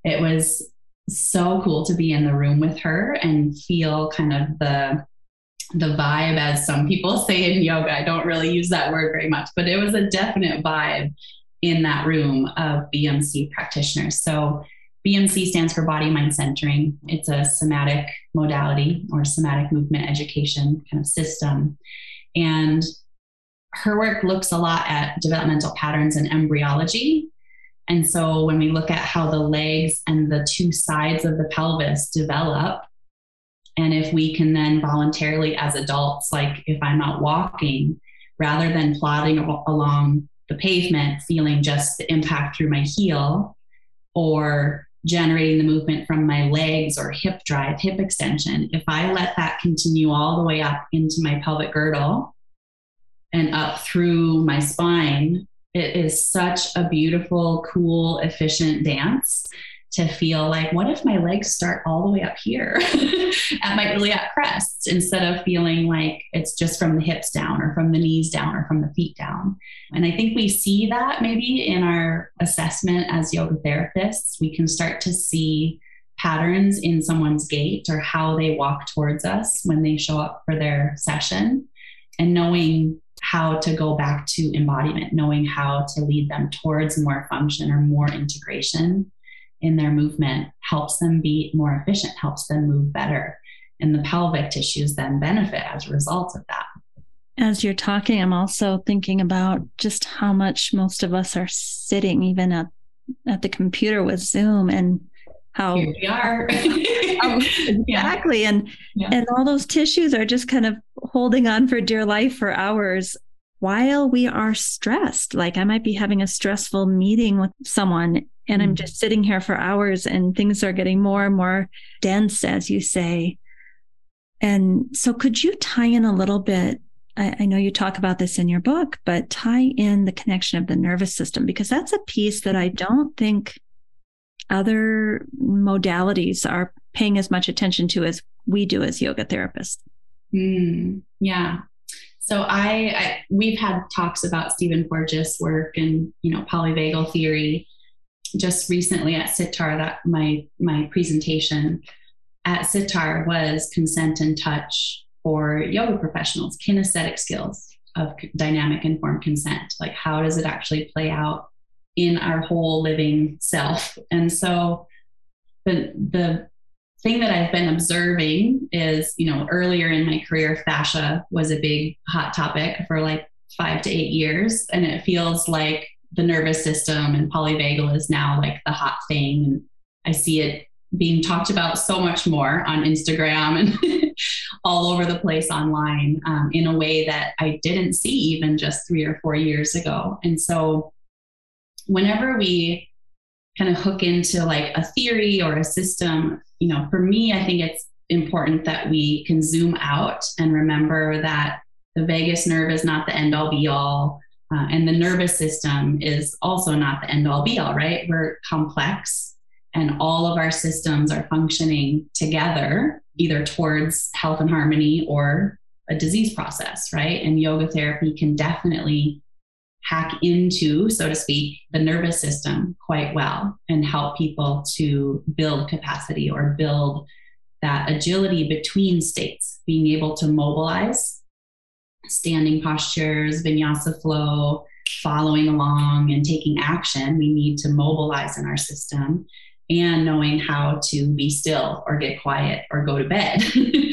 it was so cool to be in the room with her and feel kind of the the vibe as some people say in yoga i don't really use that word very much but it was a definite vibe in that room of bmc practitioners so BMC stands for body mind centering. It's a somatic modality or somatic movement education kind of system. And her work looks a lot at developmental patterns and embryology. And so when we look at how the legs and the two sides of the pelvis develop, and if we can then voluntarily, as adults, like if I'm out walking, rather than plodding along the pavement, feeling just the impact through my heel, or generating the movement from my legs or hip drive, hip extension, if I let that continue all the way up into my pelvic girdle and up through my spine, it is such a beautiful, cool, efficient dance. To feel like, what if my legs start all the way up here at my iliac crest instead of feeling like it's just from the hips down or from the knees down or from the feet down? And I think we see that maybe in our assessment as yoga therapists. We can start to see patterns in someone's gait or how they walk towards us when they show up for their session and knowing how to go back to embodiment, knowing how to lead them towards more function or more integration in their movement helps them be more efficient, helps them move better. And the pelvic tissues then benefit as a result of that. As you're talking, I'm also thinking about just how much most of us are sitting, even at, at the computer with Zoom, and how Here we are. Um, exactly. Yeah. And yeah. and all those tissues are just kind of holding on for dear life for hours while we are stressed. Like I might be having a stressful meeting with someone and I'm mm. just sitting here for hours and things are getting more and more dense, as you say. And so, could you tie in a little bit? I, I, know you talk about this in your book, but tie in the connection of the nervous system because that's a piece that I don't think other modalities are paying as much attention to as we do as yoga therapists. Mm, yeah. So I, I, we've had talks about Stephen Porges' work and you know polyvagal theory just recently at SYTAR that my my presentation at SYTAR was consent and touch for yoga professionals, kinesthetic skills of dynamic informed consent. Like how does it actually play out in our whole living self? And so the the thing that I've been observing is, you know, earlier in my career, fascia was a big hot topic for like five to eight years. And it feels like the nervous system and polyvagal is now like the hot thing. And I see it being talked about so much more on Instagram and all over the place online um, in a way that I didn't see even just three or four years ago. And so, whenever we kind of hook into like a theory or a system, you know, for me, I think it's important that we can zoom out and remember that the vagus nerve is not the end all be all. Uh, and the nervous system is also not the end all be all, right? We're complex and all of our systems are functioning together, either towards health and harmony or a disease process, right? And yoga therapy can definitely hack into, so to speak, the nervous system quite well and help people to build capacity or build that agility between states, being able to mobilize standing postures, vinyasa flow, following along and taking action, we need to mobilize in our system and knowing how to be still or get quiet or go to bed.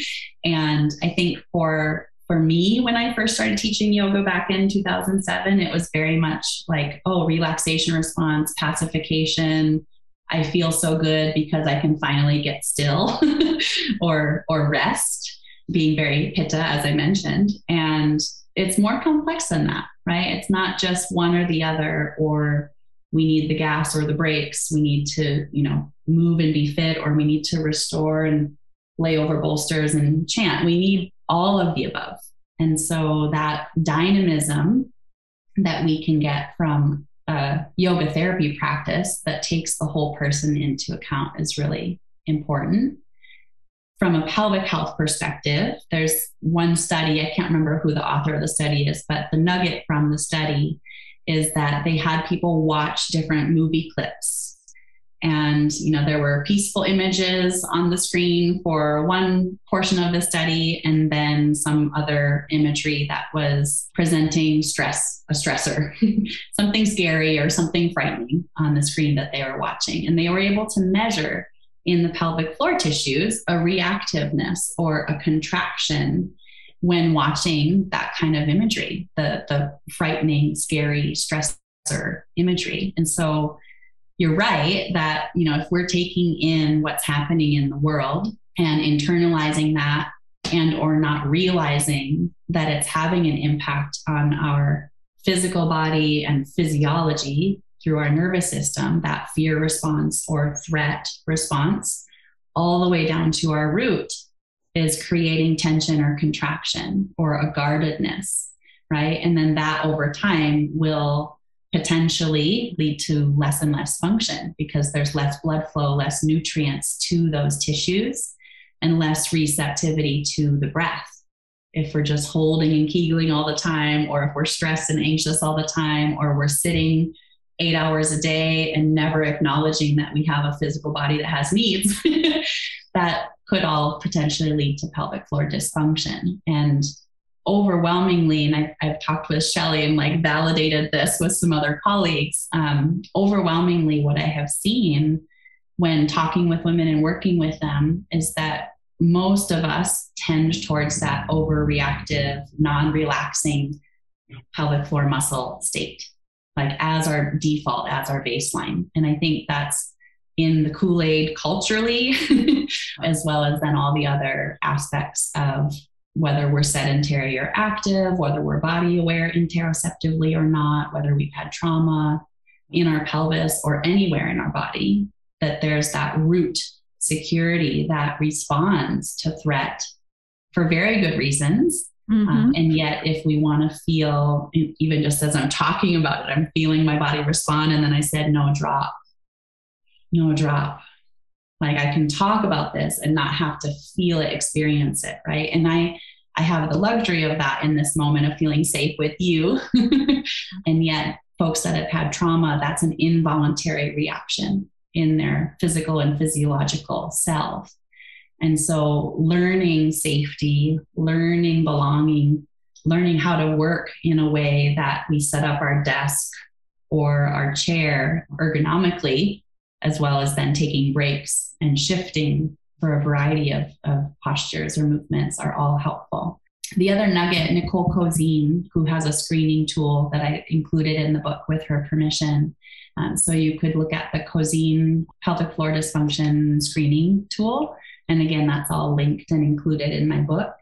and I think for for me when I first started teaching yoga back in 2007, it was very much like, oh, relaxation response, pacification. I feel so good because I can finally get still or or rest being very pitta, as I mentioned. And it's more complex than that, right? It's not just one or the other, or we need the gas or the brakes. We need to, you know, move and be fit, or we need to restore and lay over bolsters and chant. We need all of the above. And so that dynamism that we can get from a yoga therapy practice that takes the whole person into account is really important from a pelvic health perspective, there's one study, I can't remember who the author of the study is, but the nugget from the study is that they had people watch different movie clips. And, you know, there were peaceful images on the screen for one portion of the study, and then some other imagery that was presenting stress, a stressor, something scary or something frightening on the screen that they were watching. And they were able to measure in the pelvic floor tissues a reactiveness or a contraction when watching that kind of imagery, the, the frightening, scary, stressor imagery. And so you're right that, you know, if we're taking in what's happening in the world and internalizing that and or not realizing that it's having an impact on our physical body and physiology through our nervous system, that fear response or threat response, all the way down to our root is creating tension or contraction or a guardedness, right? And then that over time will potentially lead to less and less function because there's less blood flow, less nutrients to those tissues, and less receptivity to the breath. If we're just holding and kegling all the time, or if we're stressed and anxious all the time, or we're sitting eight hours a day and never acknowledging that we have a physical body that has needs, that could all potentially lead to pelvic floor dysfunction. And overwhelmingly, and I've, I've talked with Shelly and like validated this with some other colleagues, um, overwhelmingly, what I have seen when talking with women and working with them is that most of us tend towards that overreactive, non relaxing pelvic floor muscle state, like as our default, as our baseline. And I think that's in the Kool Aid culturally, as well as then all the other aspects of whether we're sedentary or active, whether we're body aware interoceptively or not, whether we've had trauma in our pelvis or anywhere in our body, that there's that root security that responds to threat for very good reasons. Mm-hmm. Um, and yet, if we want to feel, even just as I'm talking about it, I'm feeling my body respond. And then I said, no, drop, no, drop. Like I can talk about this and not have to feel it, experience it, right? And I, I have the luxury of that in this moment of feeling safe with you. and yet, folks that have had trauma, that's an involuntary reaction in their physical and physiological self. And so, learning safety, learning belonging, learning how to work in a way that we set up our desk or our chair ergonomically, as well as then taking breaks and shifting for a variety of, of postures or movements are all helpful. The other nugget, Nicole Cozean, who has a screening tool that I included in the book with her permission. Um, so you could look at the Cozine pelvic floor dysfunction screening tool. And again, that's all linked and included in my book.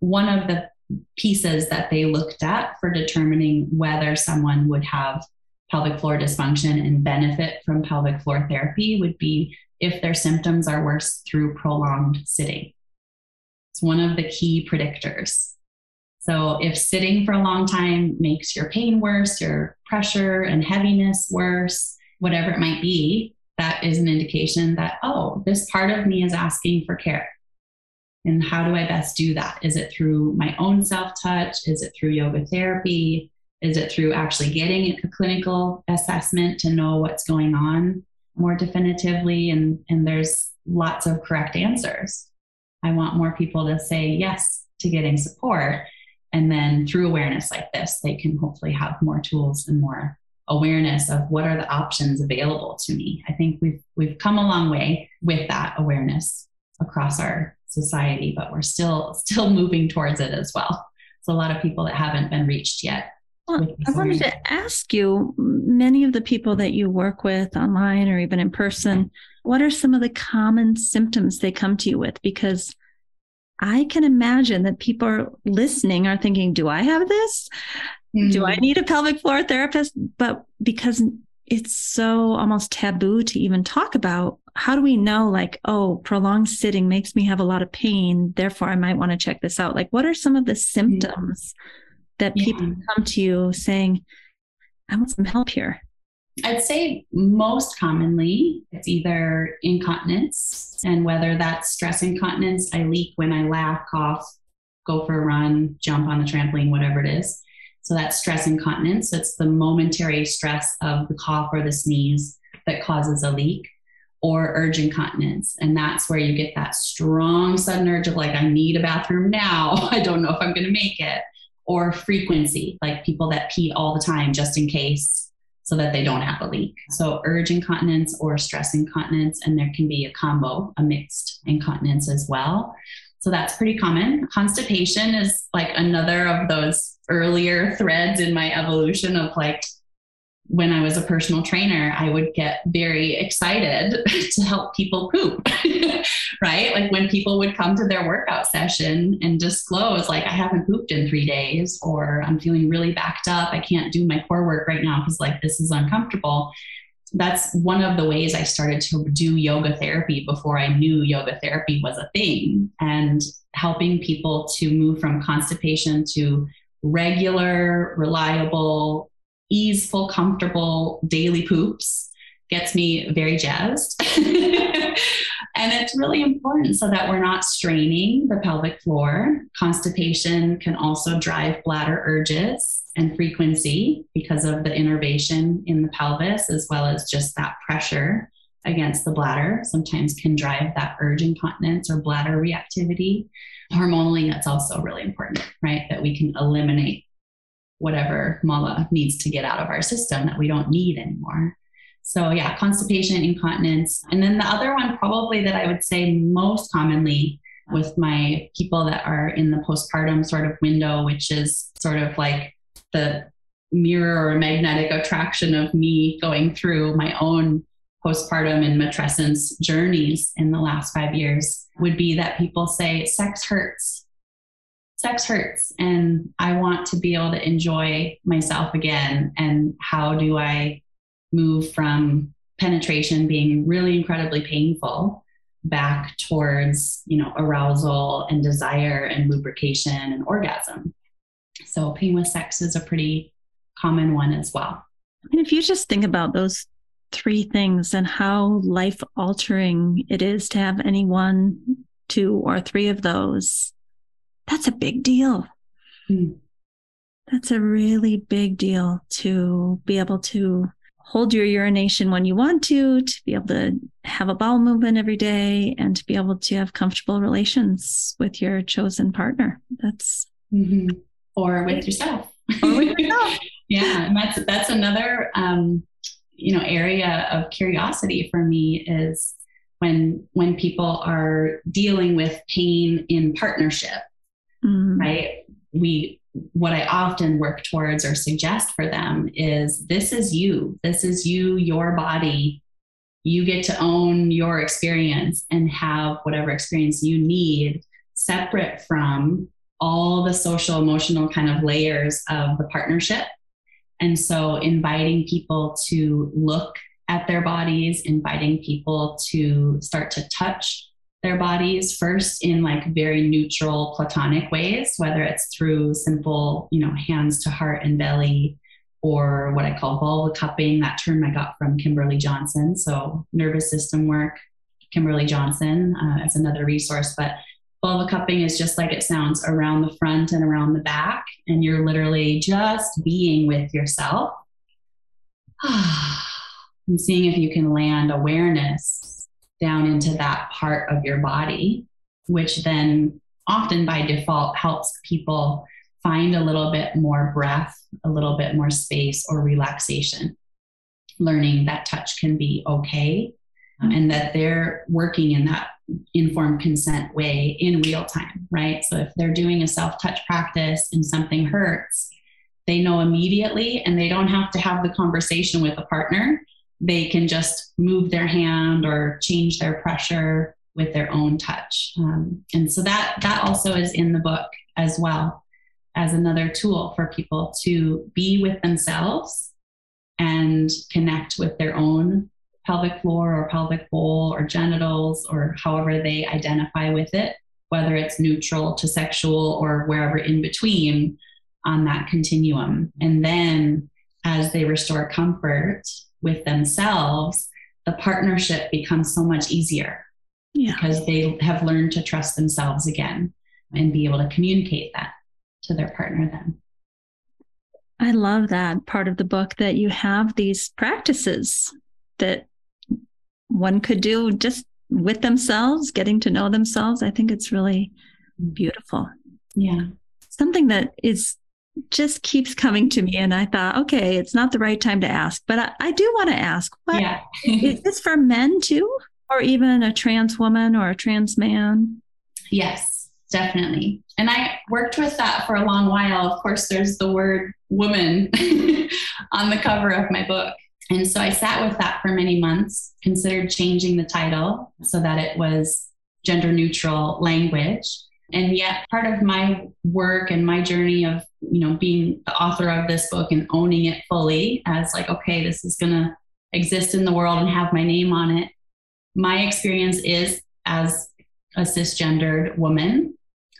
One of the pieces that they looked at for determining whether someone would have pelvic floor dysfunction and benefit from pelvic floor therapy would be if their symptoms are worse through prolonged sitting. It's one of the key predictors. So, if sitting for a long time makes your pain worse, your pressure and heaviness worse, whatever it might be, that is an indication that, oh, this part of me is asking for care. And how do I best do that? Is it through my own self touch? Is it through yoga therapy? Is it through actually getting a clinical assessment to know what's going on more definitively? And, and there's lots of correct answers. I want more people to say yes to getting support. And then through awareness like this, they can hopefully have more tools and more awareness of what are the options available to me. I think we've we've come a long way with that awareness across our society, but we're still still moving towards it as well. So a lot of people that haven't been reached yet well, I wanted to ask you many of the people that you work with online or even in person, what are some of the common symptoms they come to you with? Because I can imagine that people are listening are thinking, do I have this? Mm-hmm. Do I mm-hmm. need a pelvic floor therapist? But because it's so almost taboo to even talk about, how do we know, like, oh, prolonged sitting makes me have a lot of pain. Therefore, I might want to check this out? Like, what are some of the symptoms? Mm-hmm that yeah. people come to you saying, I want some help here? I'd say most commonly it's either incontinence, and whether that's stress incontinence, I leak when I laugh, cough, go for a run, jump on the trampoline, whatever it is. So that's stress incontinence. It's the momentary stress of the cough or the sneeze that causes a leak, or urge incontinence. And that's where you get that strong sudden urge of like, I need a bathroom now. I don't know if I'm going to make it or frequency, like people that pee all the time just in case so that they don't have a leak. So urge incontinence or stress incontinence, and there can be a combo, a mixed incontinence as well. So that's pretty common. Constipation is like another of those earlier threads in my evolution of like when I was a personal trainer, I would get very excited to help people poop, right? Like when people would come to their workout session and disclose, like, I haven't pooped in three days, or I'm feeling really backed up. I can't do my core work right now because, like, this is uncomfortable. That's one of the ways I started to do yoga therapy before I knew yoga therapy was a thing and helping people to move from constipation to regular, reliable, easeful, comfortable daily poops gets me very jazzed. and it's really important so that we're not straining the pelvic floor. Constipation can also drive bladder urges and frequency because of the innervation in the pelvis, as well as just that pressure against the bladder. Sometimes can drive that urge incontinence or bladder reactivity. Hormonally, that's also really important, right? That we can eliminate whatever mala needs to get out of our system that we don't need anymore. So, yeah, constipation, incontinence. And then the other one, probably that I would say most commonly with my people that are in the postpartum sort of window, which is sort of like the mirror or magnetic attraction of me going through my own postpartum and matrescence journeys in the last five years would be that people say sex hurts. Sex hurts, and I want to be able to enjoy myself again. And how do I move from penetration being really incredibly painful back towards, you know, arousal and desire and lubrication and orgasm? So, pain with sex is a pretty common one as well. And if you just think about those three things and how life altering it is to have any one, two, or three of those, that's a big deal. Mm. That's a really big deal to be able to hold your urination when you want to, to be able to have a bowel movement every day, and to be able to have comfortable relations with your chosen partner. That's mm-hmm. or with yourself. Or with yourself. yeah, and that's that's another um, you know area of curiosity for me is when when people are dealing with pain in partnership mm. right? We what i often work towards or suggest for them is this is you. This is you your body. You get to own your experience and have whatever experience you need separate from all the social emotional kind of layers of the partnership. And so, inviting people to look at their bodies, inviting people to start to touch their bodies first in like very neutral platonic ways whether it's through simple you know hands to heart and belly or what i call vulva cupping. That term i got from kimberly johnson. So nervous system work kimberly johnson uh, as another resource. But vulva cupping is just like it sounds around the front and around the back. And you're literally just being with yourself. And seeing if you can land awareness down into that part of your body, which then often by default helps people find a little bit more breath, a little bit more space or relaxation. Learning that touch can be okay mm-hmm. and that they're working in that informed consent way in real time, right? So if they're doing a self touch practice and something hurts, they know immediately and they don't have to have the conversation with a partner. They can just move their hand or change their pressure with their own touch. Um, and so that that also is in the book as well as another tool for people to be with themselves and connect with their own pelvic floor or pelvic bowl or genitals or however they identify with it, whether it's neutral to sexual or wherever in between on that continuum. And then as they restore comfort with themselves, the partnership becomes so much easier yeah. because they have learned to trust themselves again and be able to communicate that to their partner then. I love that part of the book that you have these practices that one could do just with themselves, getting to know themselves. I think it's really mm-hmm. beautiful. Yeah. Something that is just keeps coming to me. And I thought, okay, it's not the right time to ask, but I, I do want to ask what yeah. is this for men too? Or even a trans woman or a trans man? Yes, definitely. And I worked with that for a long while. Of course, there's the word woman on the cover of my book. And so I sat with that for many months, considered changing the title so that it was gender neutral language. And yet part of my work and my journey of, you know, being the author of this book and owning it fully as like, okay, this is going to exist in the world and have my name on it. My experience is as a cisgendered woman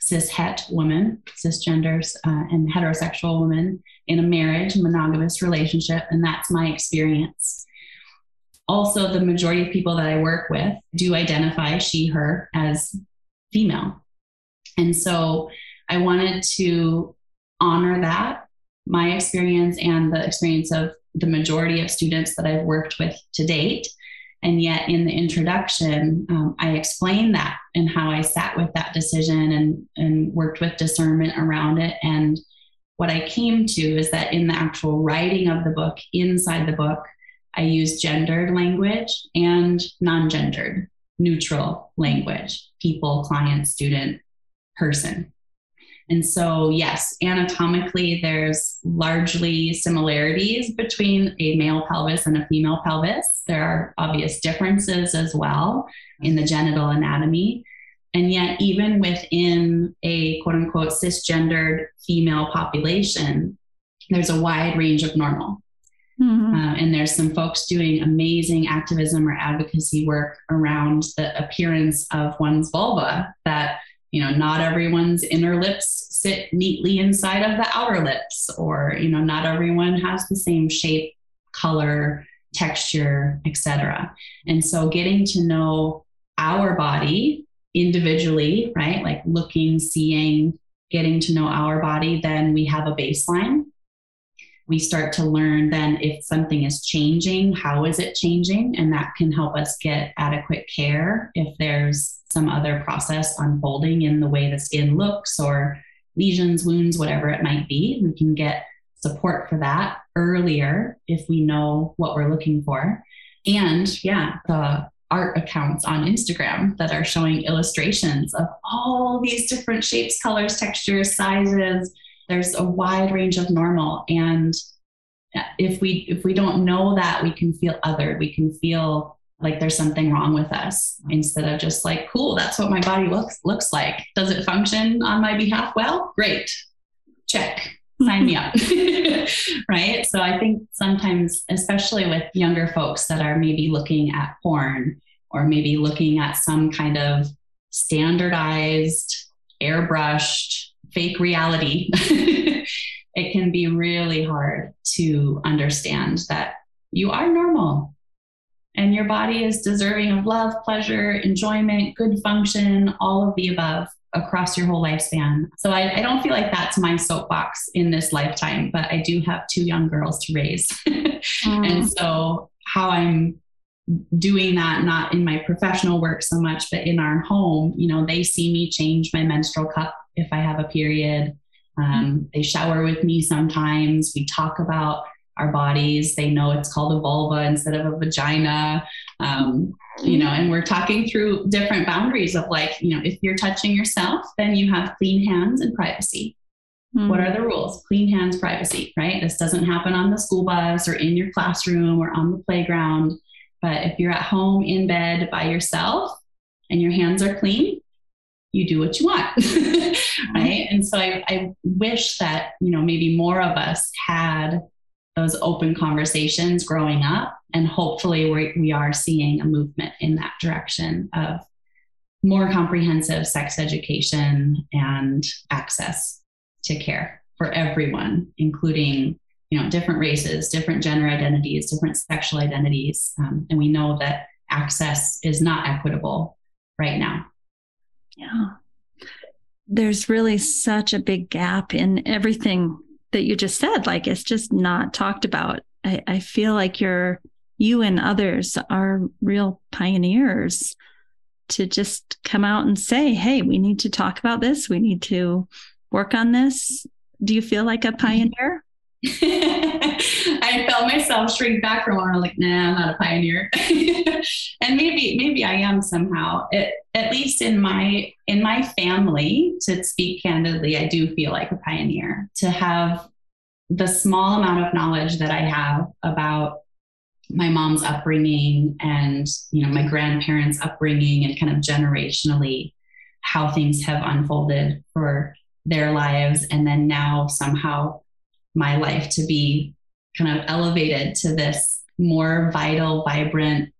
cis het woman, cisgenders, uh, and heterosexual woman in a marriage, monogamous relationship, and that's my experience. Also, the majority of people that I work with do identify she, her as female. And so I wanted to honor that, my experience and the experience of the majority of students that I've worked with to date. And yet, in the introduction, um, I explained that and how I sat with that decision and, and worked with discernment around it. And what I came to is that in the actual writing of the book, inside the book, I use gendered language and non gendered, neutral language people, client, student, person. And so, yes, anatomically, there's largely similarities between a male pelvis and a female pelvis. There are obvious differences as well in the genital anatomy. And yet, even within a quote unquote cisgendered female population, there's a wide range of normal. Mm-hmm. Uh, and there's some folks doing amazing activism or advocacy work around the appearance of one's vulva that you know not everyone's inner lips sit neatly inside of the outer lips or you know not everyone has the same shape color texture etc and so getting to know our body individually right like looking seeing getting to know our body then we have a baseline we start to learn then if something is changing, how is it changing? And that can help us get adequate care if there's some other process unfolding in the way the skin looks or lesions, wounds, whatever it might be. We can get support for that earlier if we know what we're looking for. And yeah, the art accounts on Instagram that are showing illustrations of all these different shapes, colors, textures, sizes there's a wide range of normal. And if we if we don't know that we can feel othered. We can feel like there's something wrong with us instead of just like cool that's what my body looks looks like. Does it function on my behalf? Well great. Check. Sign me up. Right? So i think sometimes especially with younger folks that are maybe looking at porn or maybe looking at some kind of standardized airbrushed fake reality, it can be really hard to understand that you are normal and your body is deserving of love, pleasure, enjoyment, good function, all of the above across your whole lifespan. So I, I, don't feel like that's my soapbox in this lifetime, but I do have two young girls to raise. mm. And so how I'm doing that not in my professional work so much but in our home you know they see me change my menstrual cup if i have a period. Um, they shower with me sometimes. We talk about our bodies. They know it's called a vulva instead of a vagina. Um, you know and we're talking through different boundaries of like you know if you're touching yourself then you have clean hands and privacy. Mm-hmm. what are the rules? Clean hands privacy right? This doesn't happen on the school bus or in your classroom or on the playground but if you're at home in bed by yourself and your hands are clean, you do what you want. right. And so I, I wish that, you know, maybe more of us had those open conversations growing up. And hopefully we we are seeing a movement in that direction of more comprehensive sex education and access to care for everyone, including you know different races different gender identities different sexual identities um, and we know that access is not equitable right now. Yeah. There's really such a big gap in everything that you just said like it's just not talked about. I, I feel like you're you and others are real pioneers to just come out and say hey we need to talk about this. We need to work on this. Do you feel like a pioneer I felt myself shrink back from one. like, nah, I'm not a pioneer. and maybe, maybe I am somehow. It, at least in my in my family, to speak candidly, I do feel like a pioneer. To have the small amount of knowledge that I have about my mom's upbringing and you know my grandparents' upbringing and kind of generationally how things have unfolded for their lives, and then now somehow my life to be kind of elevated to this more vital, vibrant,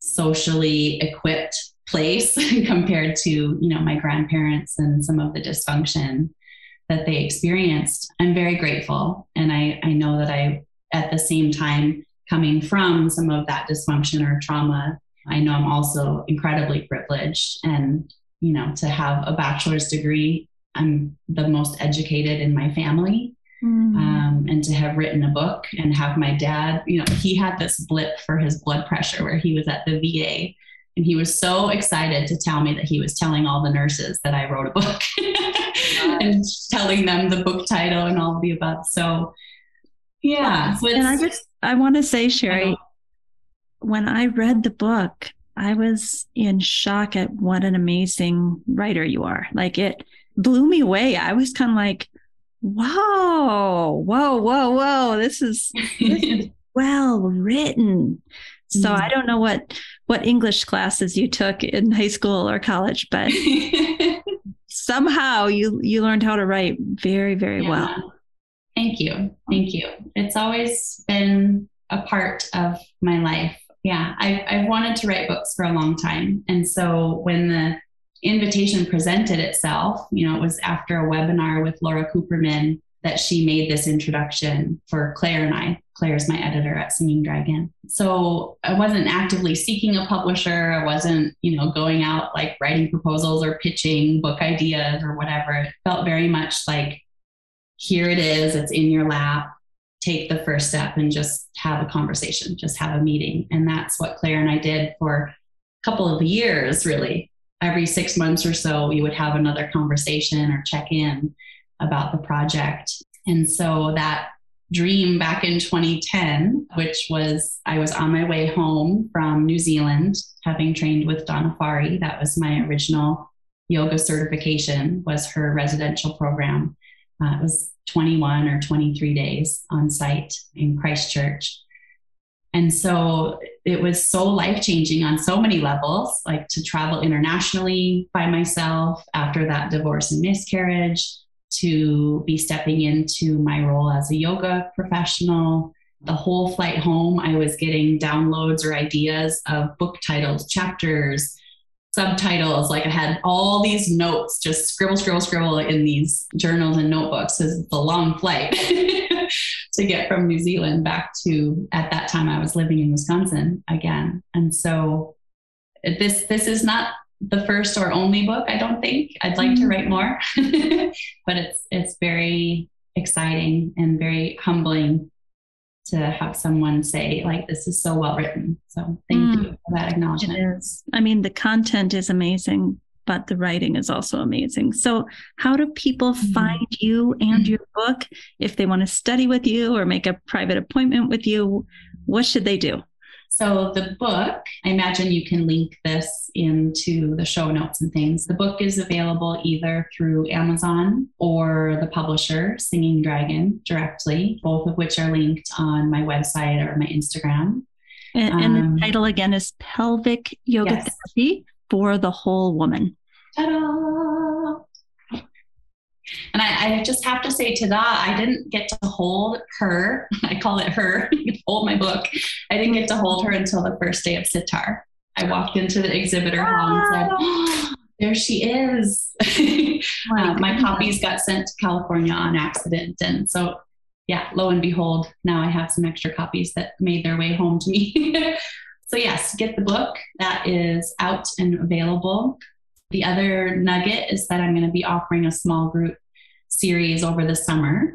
socially equipped place compared to you know my grandparents and some of the dysfunction that they experienced. I'm very grateful. And i i know that i at the same time coming from some of that dysfunction or trauma i know i'm also incredibly privileged. And you know to have a bachelor's degree i'm the most educated in my family mm. um, and to have written a book and have my dad you know he had this blip for his blood pressure where he was at the va and he was so excited to tell me that he was telling all the nurses that I wrote a book and telling them the book title and all of the above. So, yeah. So and I just, I want to say, Sherry, I when I read the book, I was in shock at what an amazing writer you are. Like it blew me away. I was kind of like, whoa, whoa, whoa, whoa. This is, this is well written. So mm-hmm. I don't know what what English classes you took in high school or college, but somehow you you learned how to write very very yeah. well. Thank you. Thank you. It's always been a part of my life. Yeah, I, I've wanted to write books for a long time. And so when the invitation presented itself, you know, it was after a webinar with Laura Cooperman that she made this introduction for Claire and I. Claire's my editor at Singing Dragon. So I wasn't actively seeking a publisher. I wasn't, you know, going out like writing proposals or pitching book ideas or whatever. It felt very much like here it is, it's in your lap. Take the first step and just have a conversation, just have a meeting. And that's what Claire and I did for a couple of years, really. Every six months or so, we would have another conversation or check in about the project. And so that dream back in 2010, which was I was on my way home from New Zealand, having trained with Donna Farhi. That was my original yoga certification, was her residential program. Uh, it was 21 or 23 days on site in Christchurch. And so it was so life changing on so many levels, like to travel internationally by myself after that divorce and miscarriage, to be stepping into my role as a yoga professional. The whole flight home, I was getting downloads or ideas of book titles, chapters, subtitles. Like I had all these notes, just scribble, scribble, scribble in these journals and notebooks. It's a long flight to get from New Zealand back to, at that time, I was living in Wisconsin again. And so this this is not the first or only book. I don't think I'd like mm-hmm. to write more, but it's it's very exciting and very humbling to have someone say like this is so well written. So thank mm. you for that acknowledgement. It is. I mean, the content is amazing, but the writing is also amazing. So how do people mm. find you and your book if they want to study with you or make a private appointment with you? What should they do? So the book, I imagine you can link this into the show notes and things. The book is available either through Amazon or the publisher, Singing Dragon, directly, both of which are linked on my website or my Instagram. And, and um, the title again is Pelvic Yoga yes. Therapy for the Whole Woman. Ta-da! And I, I, just have to say to that, I didn't get to hold her. I call it her, hold my book. I didn't get to hold her until the first day of SYTAR. I walked into the exhibitor hall and said, oh, there she is. uh, my copies got sent to California on accident. And so, yeah, lo and behold, now I have some extra copies that made their way home to me. so, yes, get the book. That is out and available. The other nugget is that I'm going to be offering a small group series over the summer.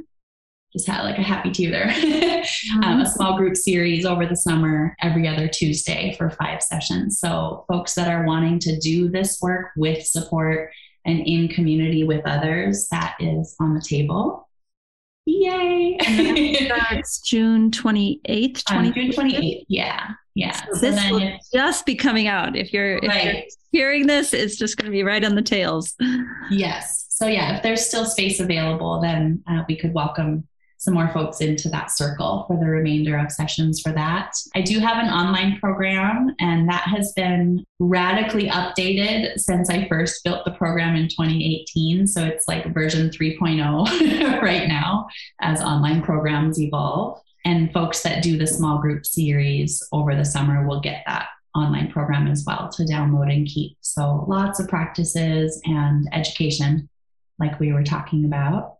Just had like a happy tear there. um, a small group series over the summer every other Tuesday for five sessions. So, folks that are wanting to do this work with support and in community with others, that is on the table. Yay! It's June 28th. 20- um, June 28th. Yeah. Yeah. So, so this will just be coming out. If you're, if right. you're hearing this, it's just going to be right on the tails. Yes. So yeah, if there's still space available, then uh, we could welcome some more folks into that circle for the remainder of sessions for that. I do have an online program, and that has been radically updated since I first built the program in 2018. So it's like version 3.0 right now as online programs evolve. And folks that do the small group series over the summer will get that online program as well to download and keep. So lots of practices and education, like we were talking about.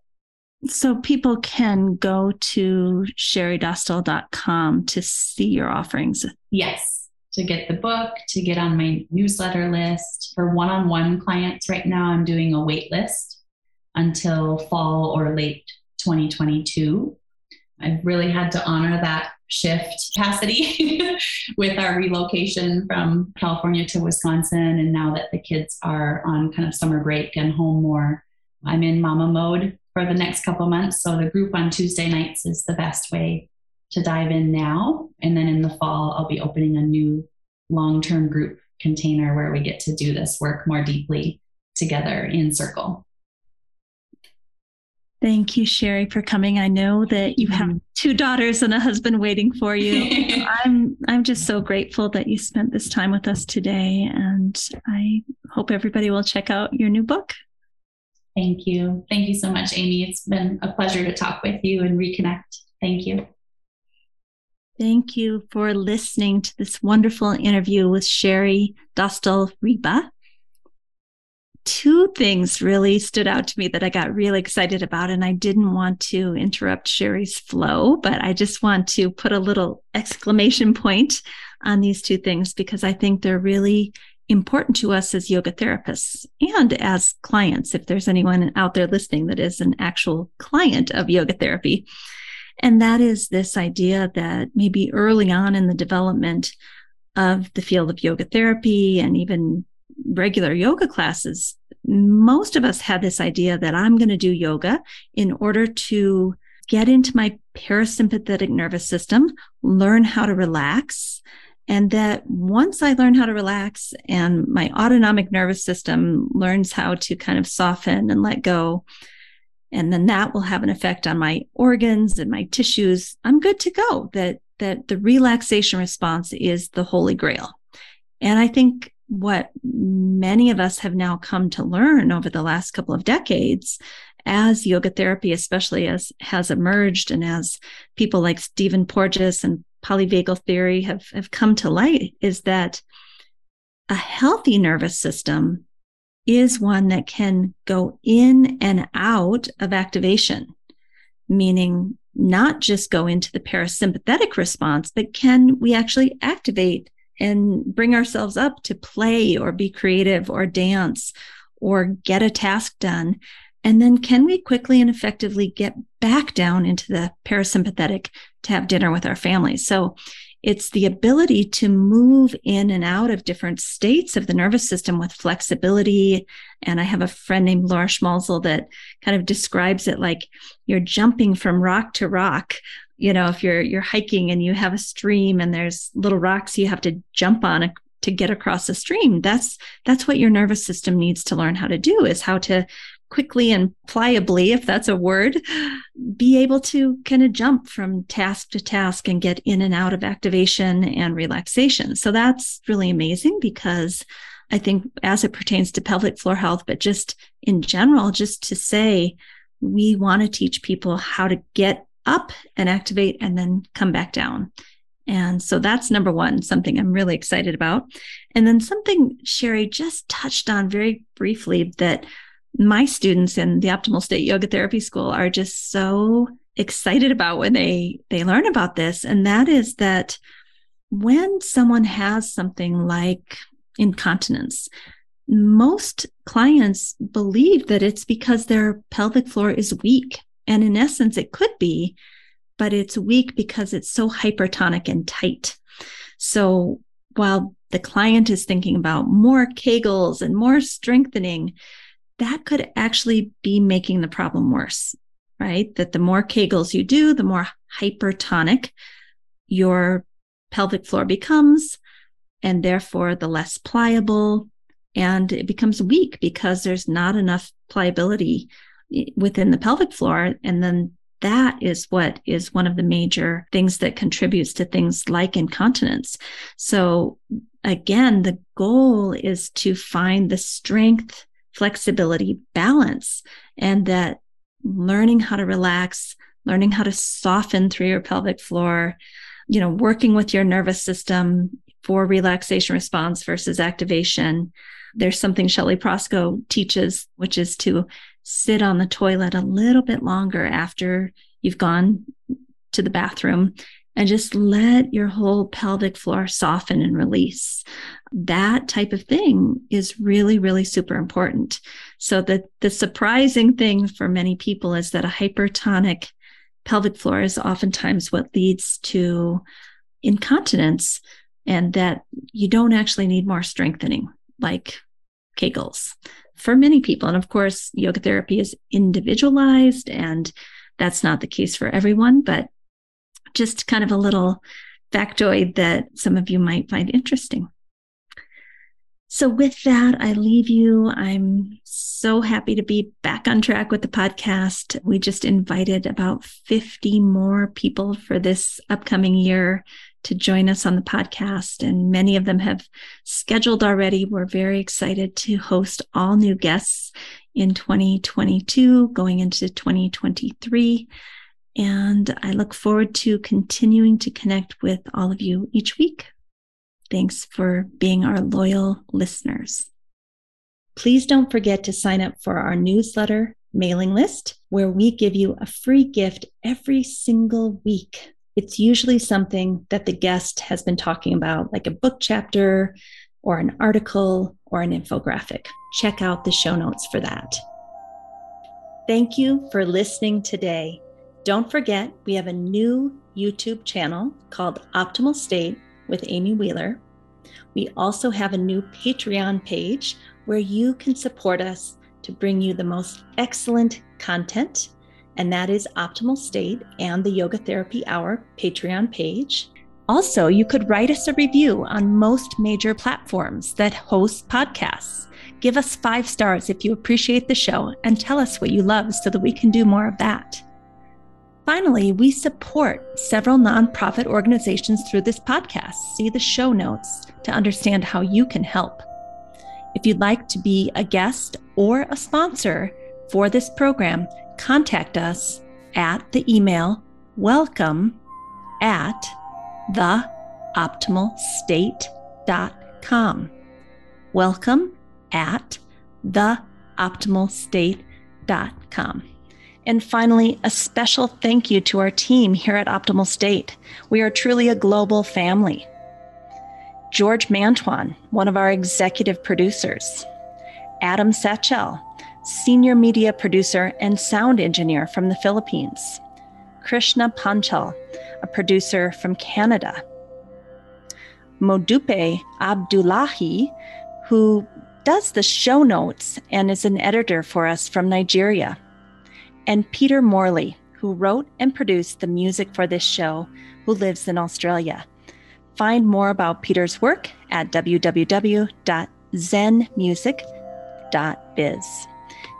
So people can go to sherrydostal.com to see your offerings. Yes, to get the book, to get on my newsletter list. For one on one clients right now, I'm doing a wait list until fall or late 2022. I've really had to honor that shift capacity with our relocation from California to Wisconsin. And now that the kids are on kind of summer break and home more, I'm in mama mode for the next couple months. So the group on Tuesday nights is the best way to dive in now. And then in the fall, I'll be opening a new long term group container where we get to do this work more deeply together in circle. Thank you, Sherry, for coming. I know that you have mm-hmm. two daughters and a husband waiting for you. I'm I'm just so grateful that you spent this time with us today, and I hope everybody will check out your new book. Thank you. Thank you so much, Amy. It's been a pleasure to talk with you and reconnect. Thank you. Thank you for listening to this wonderful interview with Sherry Dostal Ryba two things really stood out to me that I got really excited about. And I didn't want to interrupt Sherry's flow, but I just want to put a little exclamation point on these two things because I think they're really important to us as yoga therapists and as clients. If there's anyone out there listening that is an actual client of yoga therapy. And that is this idea that maybe early on in the development of the field of yoga therapy and even regular yoga classes, most of us had this idea that I'm going to do yoga in order to get into my parasympathetic nervous system, learn how to relax. And that once I learn how to relax and my autonomic nervous system learns how to kind of soften and let go, and then that will have an effect on my organs and my tissues, I'm good to go. That, that the relaxation response is the holy grail. And I think what many of us have now come to learn over the last couple of decades as yoga therapy, especially as has emerged and as people like Stephen Porges and polyvagal theory have, have come to light is that a healthy nervous system is one that can go in and out of activation, meaning not just go into the parasympathetic response, but can we actually activate and bring ourselves up to play or be creative or dance or get a task done? And then can we quickly and effectively get back down into the parasympathetic to have dinner with our families? So it's the ability to move in and out of different states of the nervous system with flexibility. And I have a friend named Laura Schmalzl that kind of describes it like you're jumping from rock to rock you know if you're you're hiking and you have a stream and there's little rocks you have to jump on to get across a stream that's that's what your nervous system needs to learn how to do is how to quickly and pliably if that's a word be able to kind of jump from task to task and get in and out of activation and relaxation. So that's really amazing because i think as it pertains to pelvic floor health but just in general just to say we want to teach people how to get up and activate and then come back down. And so that's number one, something I'm really excited about. And then something Sherry just touched on very briefly that my students in the Optimal State Yoga Therapy School are just so excited about when they they learn about this and that is that when someone has something like incontinence most clients believe that it's because their pelvic floor is weak and in essence, it could be, but it's weak because it's so hypertonic and tight. So while the client is thinking about more kegels and more strengthening, that could actually be making the problem worse, right? That the more kegels you do, the more hypertonic your pelvic floor becomes, and therefore the less pliable, and it becomes weak because there's not enough pliability within the pelvic floor. And then that is what is one of the major things that contributes to things like incontinence. So again, the goal is to find the strength, flexibility, balance, and that learning how to relax, learning how to soften through your pelvic floor, you know, working with your nervous system, for relaxation response versus activation. There's something Shelly Prosko teaches, which is to sit on the toilet a little bit longer after you've gone to the bathroom and just let your whole pelvic floor soften and release. That type of thing is really, really super important. So the, the surprising thing for many people is that a hypertonic pelvic floor is oftentimes what leads to incontinence and that you don't actually need more strengthening like Kegels for many people. And of course, yoga therapy is individualized and that's not the case for everyone, but just kind of a little factoid that some of you might find interesting. So, with that, I leave you. I'm so happy to be back on track with the podcast. We just invited about 50 more people for this upcoming year to join us on the podcast, and many of them have scheduled already. We're very excited to host all new guests in 2022, going into 2023. And I look forward to continuing to connect with all of you each week. Thanks for being our loyal listeners. Please don't forget to sign up for our newsletter mailing list, where we give you a free gift every single week. It's usually something that the guest has been talking about, like a book chapter or an article or an infographic. Check out the show notes for that. Thank you for listening today. Don't forget, we have a new YouTube channel called Optimal State with Amy Wheeler. We also have a new Patreon page where you can support us to bring you the most excellent content, and that is Optimal State and the Yoga Therapy Hour Patreon page. Also, you could write us a review on most major platforms that host podcasts. Give us five stars if you appreciate the show and tell us what you love so that we can do more of that. Finally, we support several nonprofit organizations through this podcast. See the show notes to understand how you can help. If you'd like to be a guest or a sponsor for this program, contact us at the email welcome at theoptimalstate.com. Welcome at theoptimalstate.com. And finally, a special thank you to our team here at Optimal State. We are truly a global family. George Mantuan, one of our executive producers. Adam Satchel, senior media producer and sound engineer from the Philippines. Krishna Panchal, a producer from Canada. Modupe Abdullahi, who does the show notes and is an editor for us from Nigeria and Peter Morley, who wrote and produced the music for this show, who lives in Australia. Find more about Peter's work at www.zenmusic.biz.